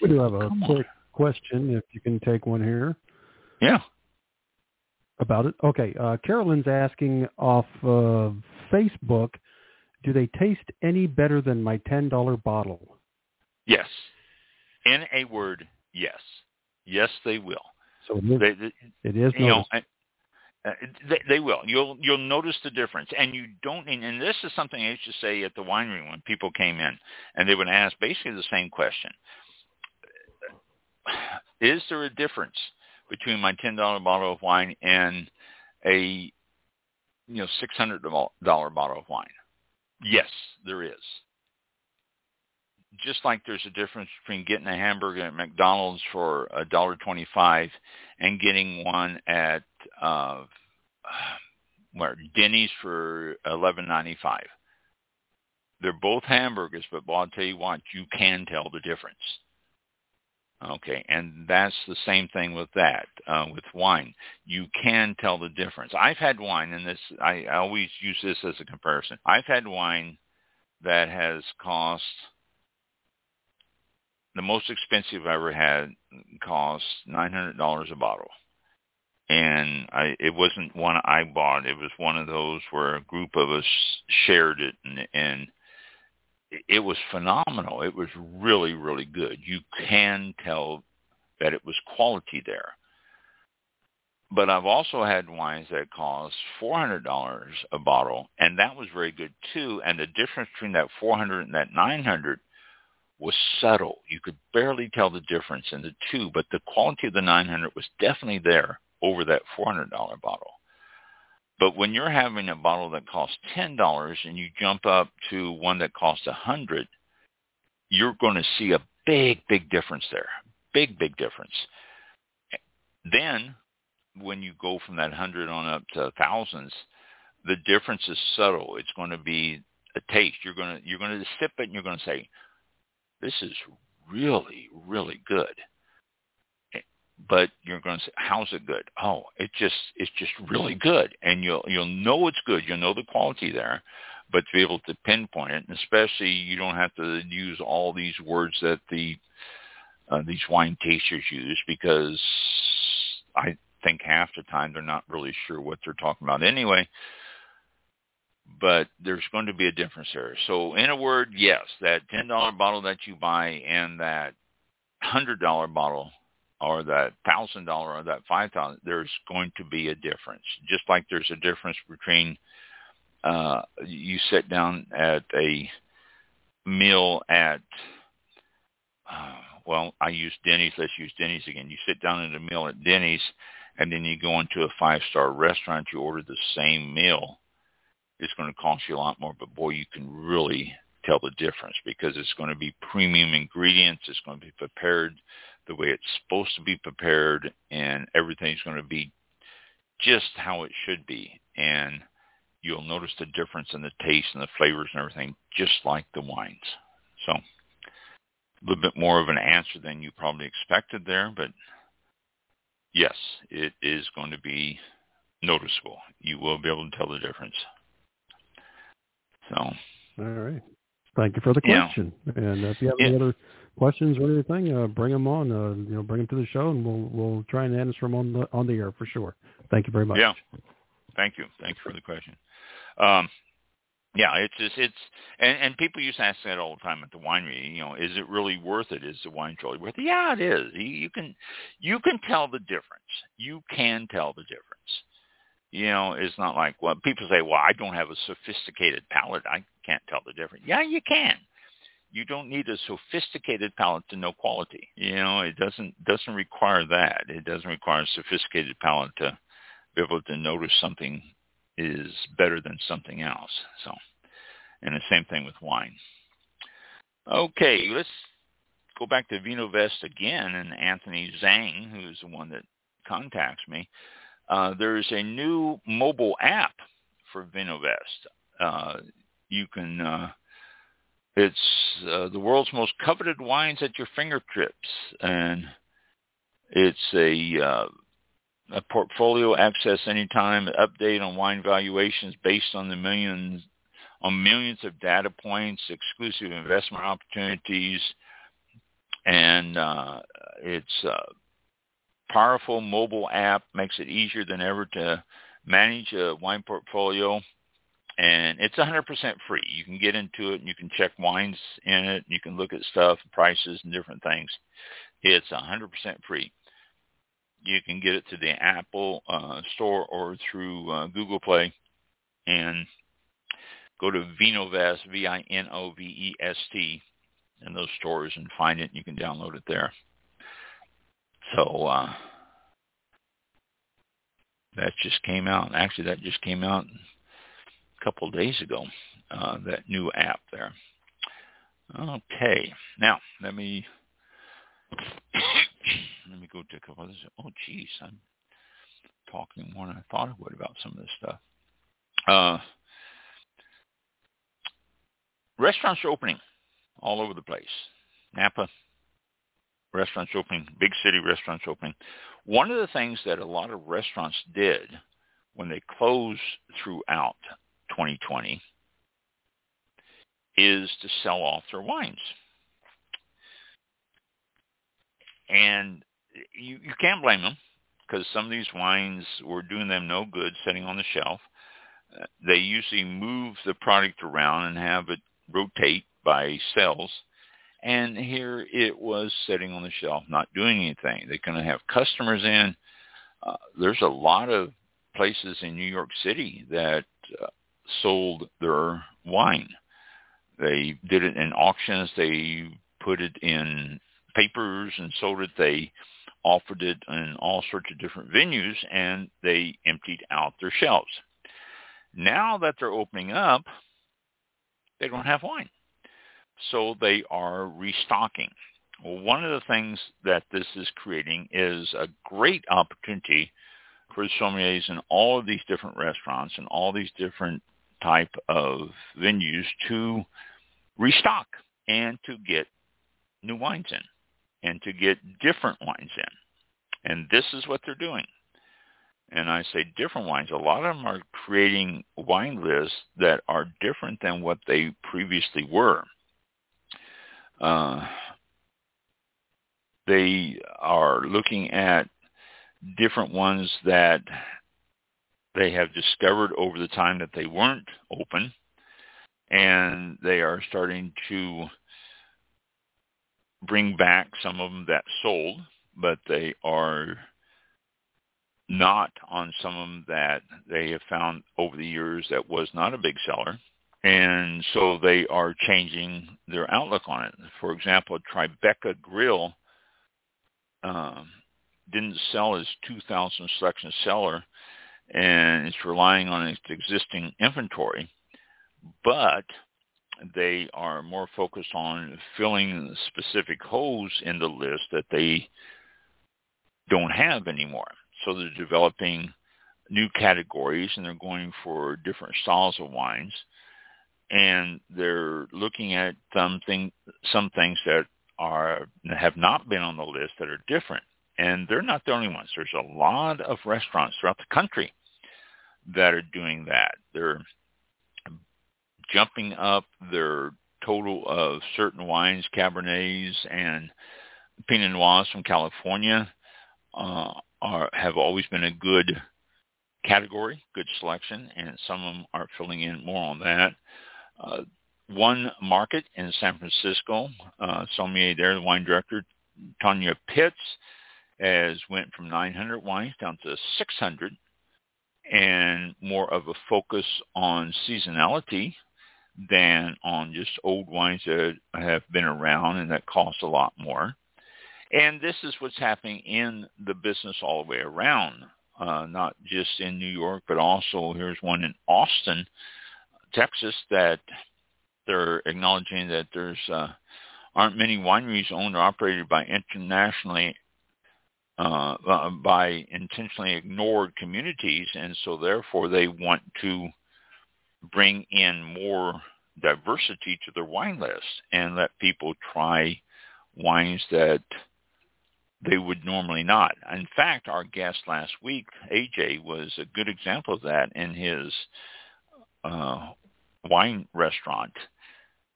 We do have a quick on. Question if you can take one here. Yeah. About it? Okay. Uh, Carolyn's asking off of Facebook, do they taste any better than my $10 bottle? Yes. In a word, Yes, yes, they will. So it is. They, they, it is you know, uh, they, they will. You'll you'll notice the difference, and you don't. And this is something I used to say at the winery when people came in, and they would ask basically the same question: Is there a difference between my ten dollar bottle of wine and a you know six hundred dollar bottle of wine? Yes, there is just like there's a difference between getting a hamburger at McDonald's for a dollar twenty-five and getting one at uh, where Denny's for eleven ninety-five. They're both hamburgers, but well, I'll tell you what, you can tell the difference. Okay, and that's the same thing with that, uh, with wine. You can tell the difference. I've had wine, and this I, I always use this as a comparison. I've had wine that has cost the most expensive I ever had cost nine hundred dollars a bottle, and I it wasn't one I bought. It was one of those where a group of us shared it, and, and it was phenomenal. It was really really good. You can tell that it was quality there. But I've also had wines that cost four hundred dollars a bottle, and that was very good too. And the difference between that four hundred and that nine hundred was subtle. You could barely tell the difference in the two, but the quality of the 900 was definitely there over that $400 bottle. But when you're having a bottle that costs $10 and you jump up to one that costs a 100, you're going to see a big, big difference there. Big, big difference. Then when you go from that 100 on up to thousands, the difference is subtle. It's going to be a taste. You're going to you're going to sip it and you're going to say, this is really, really good. But you're going to say, how's it good? Oh, it just, it's just really good. And you'll, you'll know it's good. You'll know the quality there, but to be able to pinpoint it, and especially you don't have to use all these words that the, uh, these wine tasters use because I think half the time they're not really sure what they're talking about anyway but there's going to be a difference there. So in a word, yes, that $10 bottle that you buy and that $100 bottle or that $1,000 or that 5000 there's going to be a difference. Just like there's a difference between uh, you sit down at a meal at, uh, well, I use Denny's. Let's use Denny's again. You sit down at a meal at Denny's and then you go into a five-star restaurant, you order the same meal it's going to cost you a lot more, but boy, you can really tell the difference because it's going to be premium ingredients. It's going to be prepared the way it's supposed to be prepared, and everything's going to be just how it should be. And you'll notice the difference in the taste and the flavors and everything, just like the wines. So a little bit more of an answer than you probably expected there, but yes, it is going to be noticeable. You will be able to tell the difference. So. All right. Thank you for the question. Yeah. And if you have any other questions or anything, uh, bring them on. Uh, you know, bring them to the show, and we'll we'll try and answer them on the on the air for sure. Thank you very much. Yeah. Thank you. Thank you for the question. Um, yeah, it's just it's and and people used to ask that all the time at the winery. You know, is it really worth it? Is the wine truly worth it? Yeah, it is. You, you can you can tell the difference. You can tell the difference. You know, it's not like well, people say, well, I don't have a sophisticated palate. I can't tell the difference. Yeah, you can. You don't need a sophisticated palate to know quality. You know, it doesn't doesn't require that. It doesn't require a sophisticated palate to be able to notice something is better than something else. So, and the same thing with wine. Okay, let's go back to VinoVest again and Anthony Zhang, who's the one that contacts me. Uh, there's a new mobile app for VinoVest. Uh, you can, uh, it's uh, the world's most coveted wines at your fingertips, and it's a uh, a portfolio access anytime, update on wine valuations based on the millions on millions of data points, exclusive investment opportunities, and uh, it's a powerful mobile app makes it easier than ever to manage a wine portfolio. And it's 100% free. You can get into it and you can check wines in it. And you can look at stuff, prices, and different things. It's 100% free you can get it to the Apple uh, Store or through uh, Google Play, and go to Vinovest, V-I-N-O-V-E-S-T, in those stores and find it. And you can download it there. So uh, that just came out. Actually, that just came out a couple of days ago. Uh, that new app there. Okay, now let me let me go to a couple others. Oh, geez, I'm talking more than I thought I would about some of this stuff. Uh, restaurants are opening all over the place. Napa, restaurants opening, big city restaurants opening. One of the things that a lot of restaurants did when they closed throughout 2020 is to sell off their wines. And you, you can't blame them because some of these wines were doing them no good sitting on the shelf. They usually move the product around and have it rotate by cells. And here it was sitting on the shelf, not doing anything. Going to have customers in. Uh, there's a lot of places in New York City that uh, sold their wine. They did it in auctions. They put it in papers and sold it. They offered it in all sorts of different venues, and they emptied out their shelves. Now that they're opening up, they don't have wine. So they are restocking. Well, one of the things that this is creating is a great opportunity for sommeliers in all of these different restaurants and all these different type of venues to restock and to get new wines in and to get different wines in. And this is what they're doing. And I say different wines. A lot of them are creating wine lists that are different than what they previously were. Uh, they are looking at different ones that they have discovered over the time that they weren't open, and they are starting to bring back some of them that sold, but they are not on some of them that they have found over the years that was not a big seller. And so they are changing their outlook on it. For example, Tribeca Grill um, didn't sell its 2,000 selection seller, and it's relying on its existing inventory. But they are more focused on filling specific holes in the list that they don't have anymore. So they're developing new categories and they're going for different styles of wines and they're looking at something some things that are have not been on the list that are different. And they're not the only ones. There's a lot of restaurants throughout the country that are doing that. They're jumping up their total of certain wines cabernets and pinot noirs from california uh, are have always been a good category, good selection, and some of them are filling in more on that. Uh, one market in San Francisco, uh, sommelier there, the wine director, Tanya Pitts, has went from 900 wines down to 600 and more of a focus on seasonality than on just old wines that have been around and that cost a lot more. And this is what's happening in the business all the way around, uh, not just in New York, but also here's one in Austin, Texas, that they're acknowledging that there's uh, aren't many wineries owned or operated by internationally uh, uh, by intentionally ignored communities, and so therefore they want to bring in more diversity to their wine list and let people try wines that they would normally not. In fact, our guest last week, AJ, was a good example of that in his uh, wine restaurant.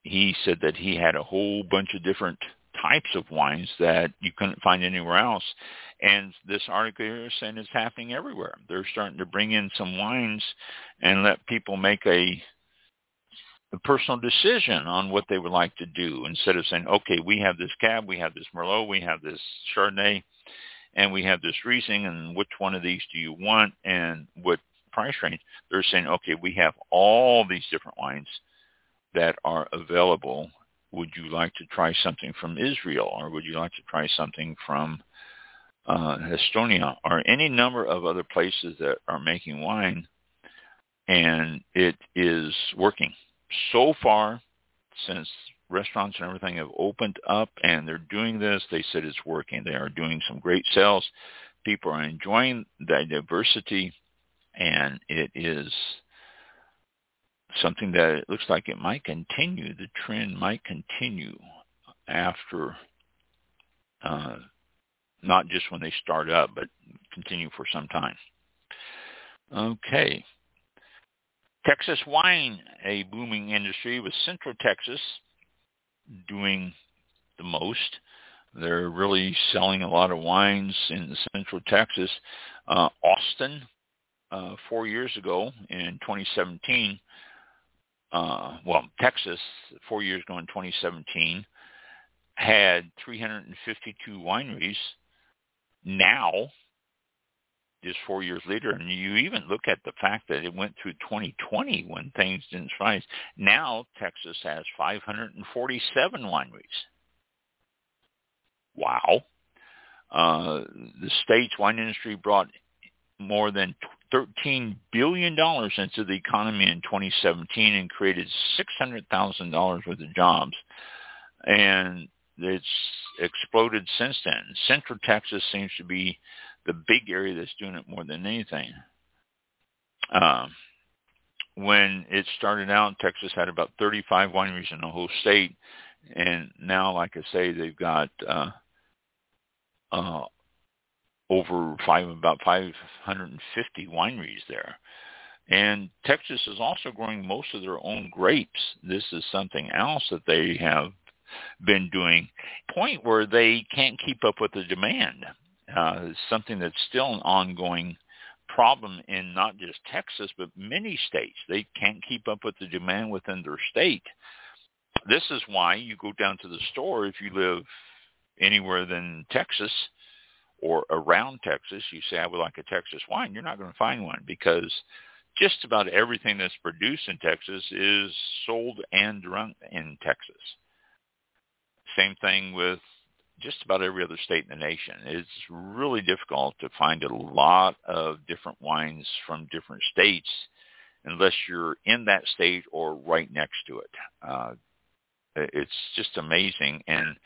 He said that he had a whole bunch of different types of wines that you couldn't find anywhere else. And this article here is saying it's happening everywhere. They're starting to bring in some wines and let people make a a personal decision on what they would like to do instead of saying, okay, we have this cab, we have this Merlot, we have this Chardonnay, and we have this Riesling, and which one of these do you want and what price range? They're saying, okay, we have all these different wines that are available. Would you like to try something from Israel, or would you like to try something from uh, Estonia, or any number of other places that are making wine? And it is working so far, since restaurants and everything have opened up and they're doing this, they said it's working. They are doing some great sales. People are enjoying the diversity, and it is something that it looks like it might continue. The trend might continue after, uh, not just when they start up, but continue for some time. Okay. Texas wine, a booming industry with Central Texas doing the most. They're really selling a lot of wines in Central Texas. Uh, Austin, uh, four years ago in 2017, uh, well, Texas, four years ago in 2017, had 352 wineries. Now, just four years later. And you even look at the fact that it went through 2020 when things didn't rise. Now Texas has 547 wineries. Wow. Uh, the state's wine industry brought more than $13 billion into the economy in 2017 and created $600,000 worth of jobs. And it's exploded since then. Central Texas seems to be the big area that's doing it more than anything. Um, when it started out, Texas had about 35 wineries in the whole state, and now, like I say, they've got uh, uh, over five, about 550 wineries there. And Texas is also growing most of their own grapes. This is something else that they have been doing. Point where they can't keep up with the demand uh, something that's still an ongoing problem in not just Texas, but many states. They can't keep up with the demand within their state. This is why you go down to the store if you live anywhere than Texas or around Texas, you say, I would like a Texas wine. You're not going to find one because just about everything that's produced in Texas is sold and drunk in Texas. Same thing with just about every other state in the nation. It's really difficult to find a lot of different wines from different states unless you're in that state or right next to it. Uh, it's just amazing. And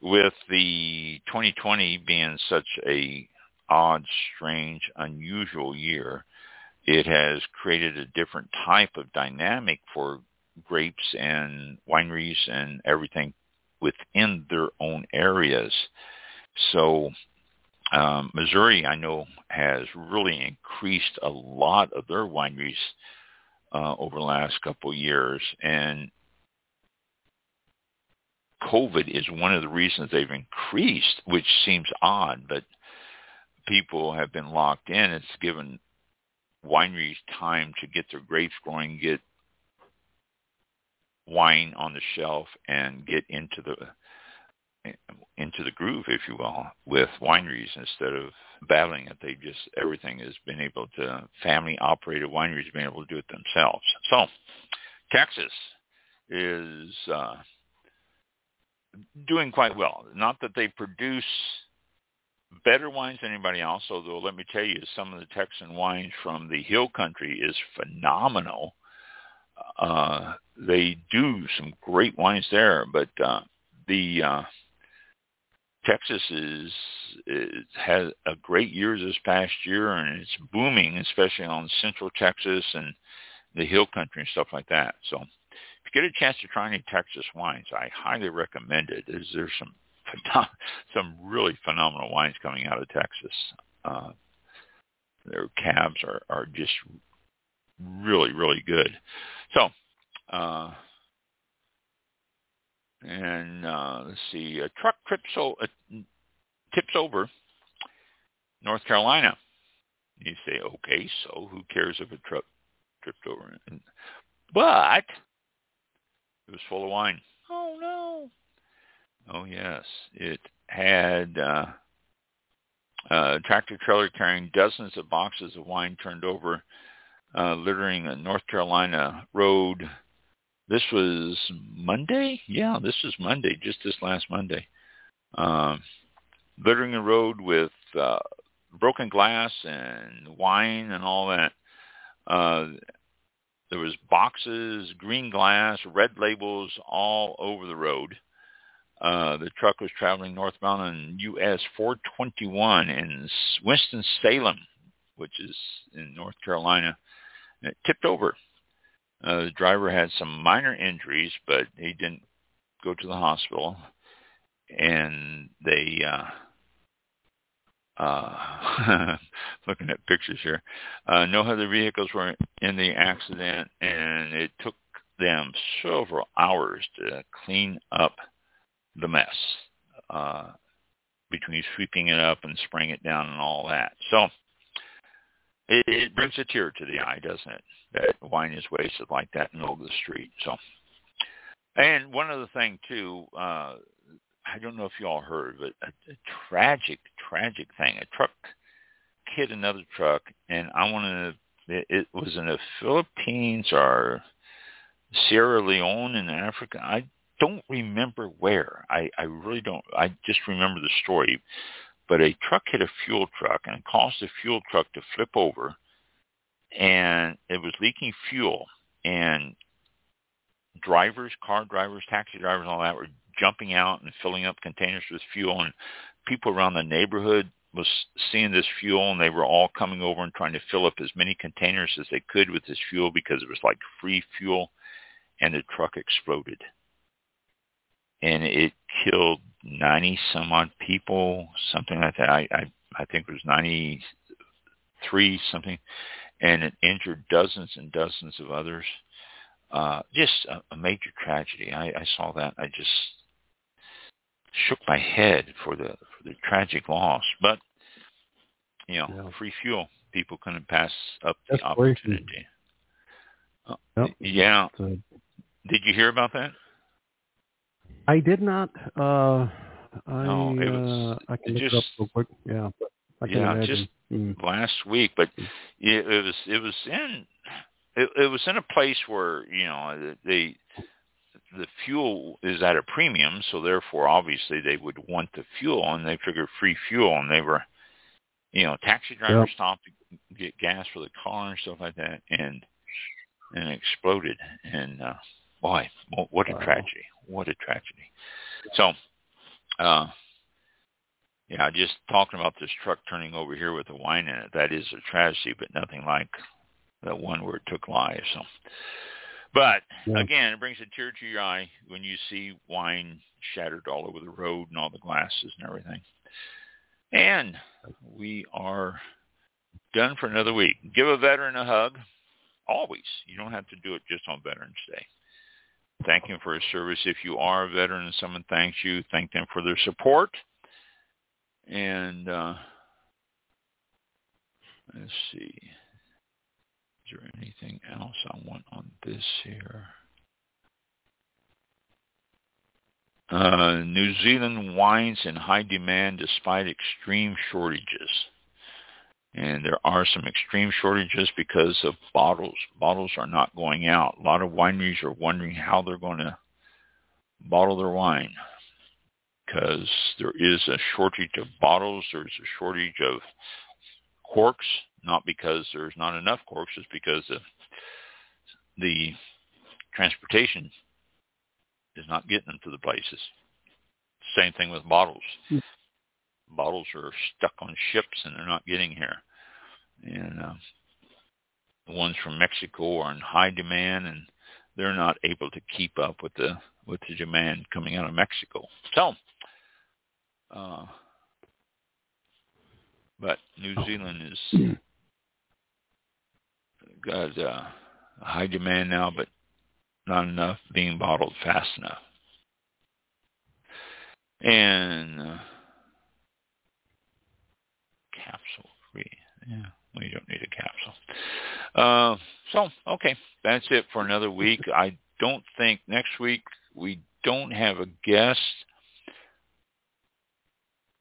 with the 2020 being such a odd, strange, unusual year, it has created a different type of dynamic for grapes and wineries and everything within their own areas. So um, Missouri, I know, has really increased a lot of their wineries uh, over the last couple of years, and COVID is one of the reasons they've increased, which seems odd, but people have been locked in. It's given wineries time to get their grapes growing, get wine on the shelf, and get into the into the groove, if you will, with wineries instead of battling it. They just everything has been able to family operated wineries have been able to do it themselves. So Texas is uh, doing quite well. Not that they produce better wines than anybody else, although let me tell you, some of the Texan wines from the hill country is phenomenal. Uh, they do some great wines there, but uh, the uh, Texas is, is has a great year this past year, and it's booming, especially on Central Texas and the Hill Country and stuff like that. So, you get a chance to try any Texas wines, I highly recommend it. There's, there's some some really phenomenal wines coming out of Texas. Uh, their cabs are are just really really good. So. Uh, and uh, let's see, a truck trips, o- tips over North Carolina. You say, okay, so who cares if a truck tripped over? But it was full of wine. Oh no! Oh yes, it had uh, a tractor trailer carrying dozens of boxes of wine turned over, uh, littering a North Carolina road this was Monday. Yeah, this was Monday, just this last Monday. Um, littering the road with uh, broken glass and wine and all that. Uh, there was boxes, green glass, red labels all over the road. Uh, the truck was traveling northbound on US 421 in Winston-Salem, which is in North Carolina. And it tipped over uh, the driver had some minor injuries, but he didn't go to the hospital. And they, uh, uh, looking at pictures here, uh, no other vehicles were in the accident, and it took them several hours to clean up the mess uh, between sweeping it up and spraying it down and all that. So it, it brings a tear to the eye, doesn't it? That wine is wasted like that in the middle of the street. So, and one other thing too, uh, I don't know if you all heard, but a, a tragic, tragic thing. A truck hit another truck, and I want to. It, it was in the Philippines or Sierra Leone in Africa. I don't remember where. I, I really don't. I just remember the story but a truck hit a fuel truck and caused the fuel truck to flip over and it was leaking fuel and drivers, car drivers, taxi drivers all that were jumping out and filling up containers with fuel and people around the neighborhood was seeing this fuel and they were all coming over and trying to fill up as many containers as they could with this fuel because it was like free fuel and the truck exploded and it killed 90 some odd people, something like that. I, I, I think it was 93 something, and it injured dozens and dozens of others. Uh, just a, a major tragedy. I, I saw that. I just shook my head for the for the tragic loss. But you know, yeah. free fuel. People couldn't pass up the opportunity. Uh, yep. Yeah. Did you hear about that? I did not. Uh, I, no, it was. Uh, I can just, quick. Yeah. I yeah, imagine. just mm. last week, but it, it was it was in it, it was in a place where you know they the fuel is at a premium, so therefore obviously they would want the fuel, and they figured free fuel, and they were, you know, taxi drivers yep. stopped to get gas for the car and stuff like that, and and exploded, and uh, boy, what a wow. tragedy! What a tragedy. So, uh, yeah, just talking about this truck turning over here with the wine in it, that is a tragedy, but nothing like the one where it took lives. So, but Yeah. again, it brings a tear to your eye when you see wine shattered all over the road and all the glasses and everything. And we are done for another week. Give a veteran a hug. Always. You don't have to do it just on Veterans Day. Thank him for his service. If you are a veteran and someone thanks you, thank them for their support. And uh, let's see. Is there anything else I want on this here? Uh, New Zealand wines in high demand despite extreme shortages. And there are some extreme shortages because of bottles. Bottles are not going out. A lot of wineries are wondering how they're going to bottle their wine because there is a shortage of bottles. There's a shortage of corks, not because there's not enough corks, it's because of the transportation is not getting them to the places. Same thing with bottles. Hmm. Bottles are stuck on ships and they're not getting here. And uh, the ones from Mexico are in high demand and they're not able to keep up with the with the demand coming out of Mexico. So, uh, but New Zealand is got uh, a high demand now, but not enough being bottled fast enough. And uh, capsule free. Yeah, well, you don't need a capsule. Uh, so, okay, that's it for another week. I don't think next week we don't have a guest,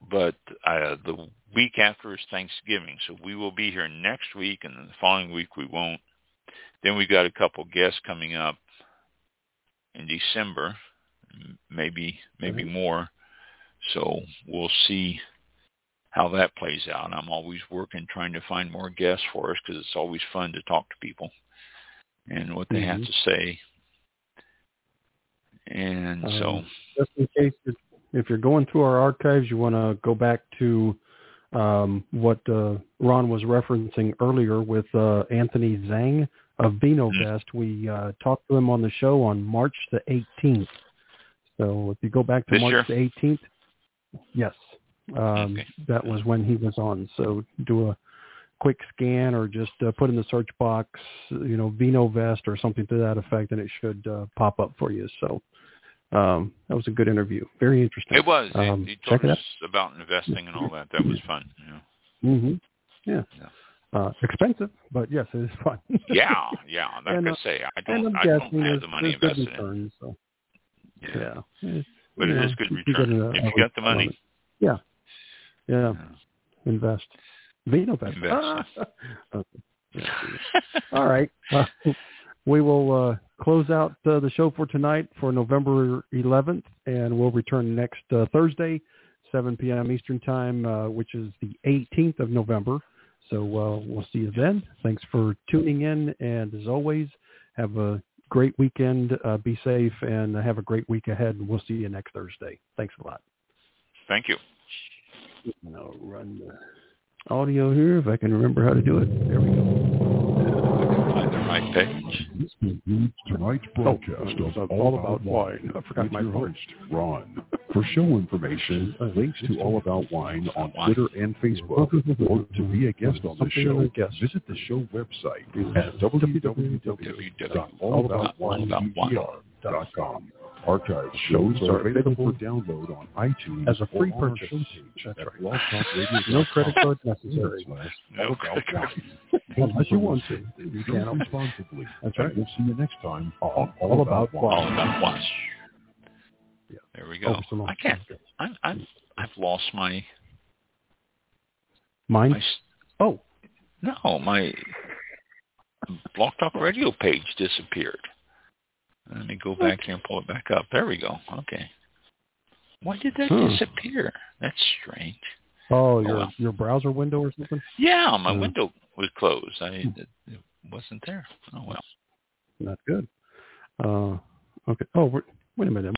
but uh, the week after is Thanksgiving, so we will be here next week, and the following week we won't. Then we've got a couple guests coming up in December, maybe maybe Mhm. more. So we'll see how that plays out. I'm always working trying to find more guests for us because it's always fun to talk to people and what they have Mhm. to say. And so, Um, just in case if, if you're going through our archives, you want to go back to um, what uh, Ron was referencing earlier with uh, Anthony Zhang of VinoVest. We uh, talked to him on the show on March the 18th. So if you go back to This March year? the 18th, yes, um, Okay. that was when he was on. So do a quick scan or just uh, put in the search box, you know, VinoVest or something to that effect, and it should uh, pop up for you. So um, that was a good interview. Very interesting. it was. He- Um, he check it us about investing and all that. That was fun. Yeah. Mm-hmm. Yeah. Yeah. Uh, expensive, but yes, it is fun. Yeah, yeah. I'm not And, gonna uh, say I don't. I don't have the money invested in. So Yeah. yeah, It's, But you it know, is good you return a- if you got the money. Yeah, yeah, Yeah. invest. VinoVest. Invest. okay. Yeah. All right. Uh, we will uh, close out uh, the show for tonight for November 11th, and we'll return next uh, Thursday, 7 p.m. Eastern Time, uh, which is the 18th of November. So uh, we'll see you then. Thanks for tuning in, and as always, have a great weekend. Uh, be safe, and have a great week ahead. And we'll see you next Thursday. Thanks a lot. Thank you. I'll run the audio here if I can remember how to do it. There we go. Right page. This concludes tonight's oh, broadcast Oh, of All About Wine. I forgot my host, Ron. For show information, links to All About Wine on Twitter and Facebook, or to be a guest on the show, visit the show website at www.allaboutwinepr.com. Archived shows are available for download on iTunes As a free or on our purchase. show page That's at right. blogtalkradio.com. No credit card necessary. No credit card. Wine. Unless you want to. You Drink can. responsibly. That's right. We'll see you next time on All About All Wine. about once. Yeah. There we go. Over so. I can't. I'm. I'm. I've lost my. Mine? my Oh, no, my BlogTalkRadio page disappeared. Let me go back here and pull it back up. There we go. Okay. Why did that Hmm. disappear? That's strange. oh, your well. your browser window or something? Yeah, my Hmm. window was closed. I it, it wasn't there. Oh well. Not good. Uh, okay. Oh, wait, wait a minute.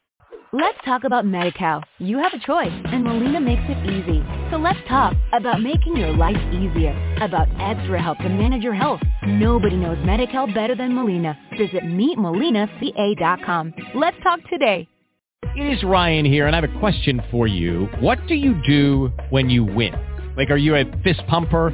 Let's talk about MediCal. You have a choice, and Molina makes it easy. So let's talk about making your life easier, about extra help to manage your health. Nobody knows MediCal better than Molina. Visit meetmolinaca.com. Let's talk today. It is Ryan here, and I have a question for you. What do you do when you win? Like, are you a fist pumper?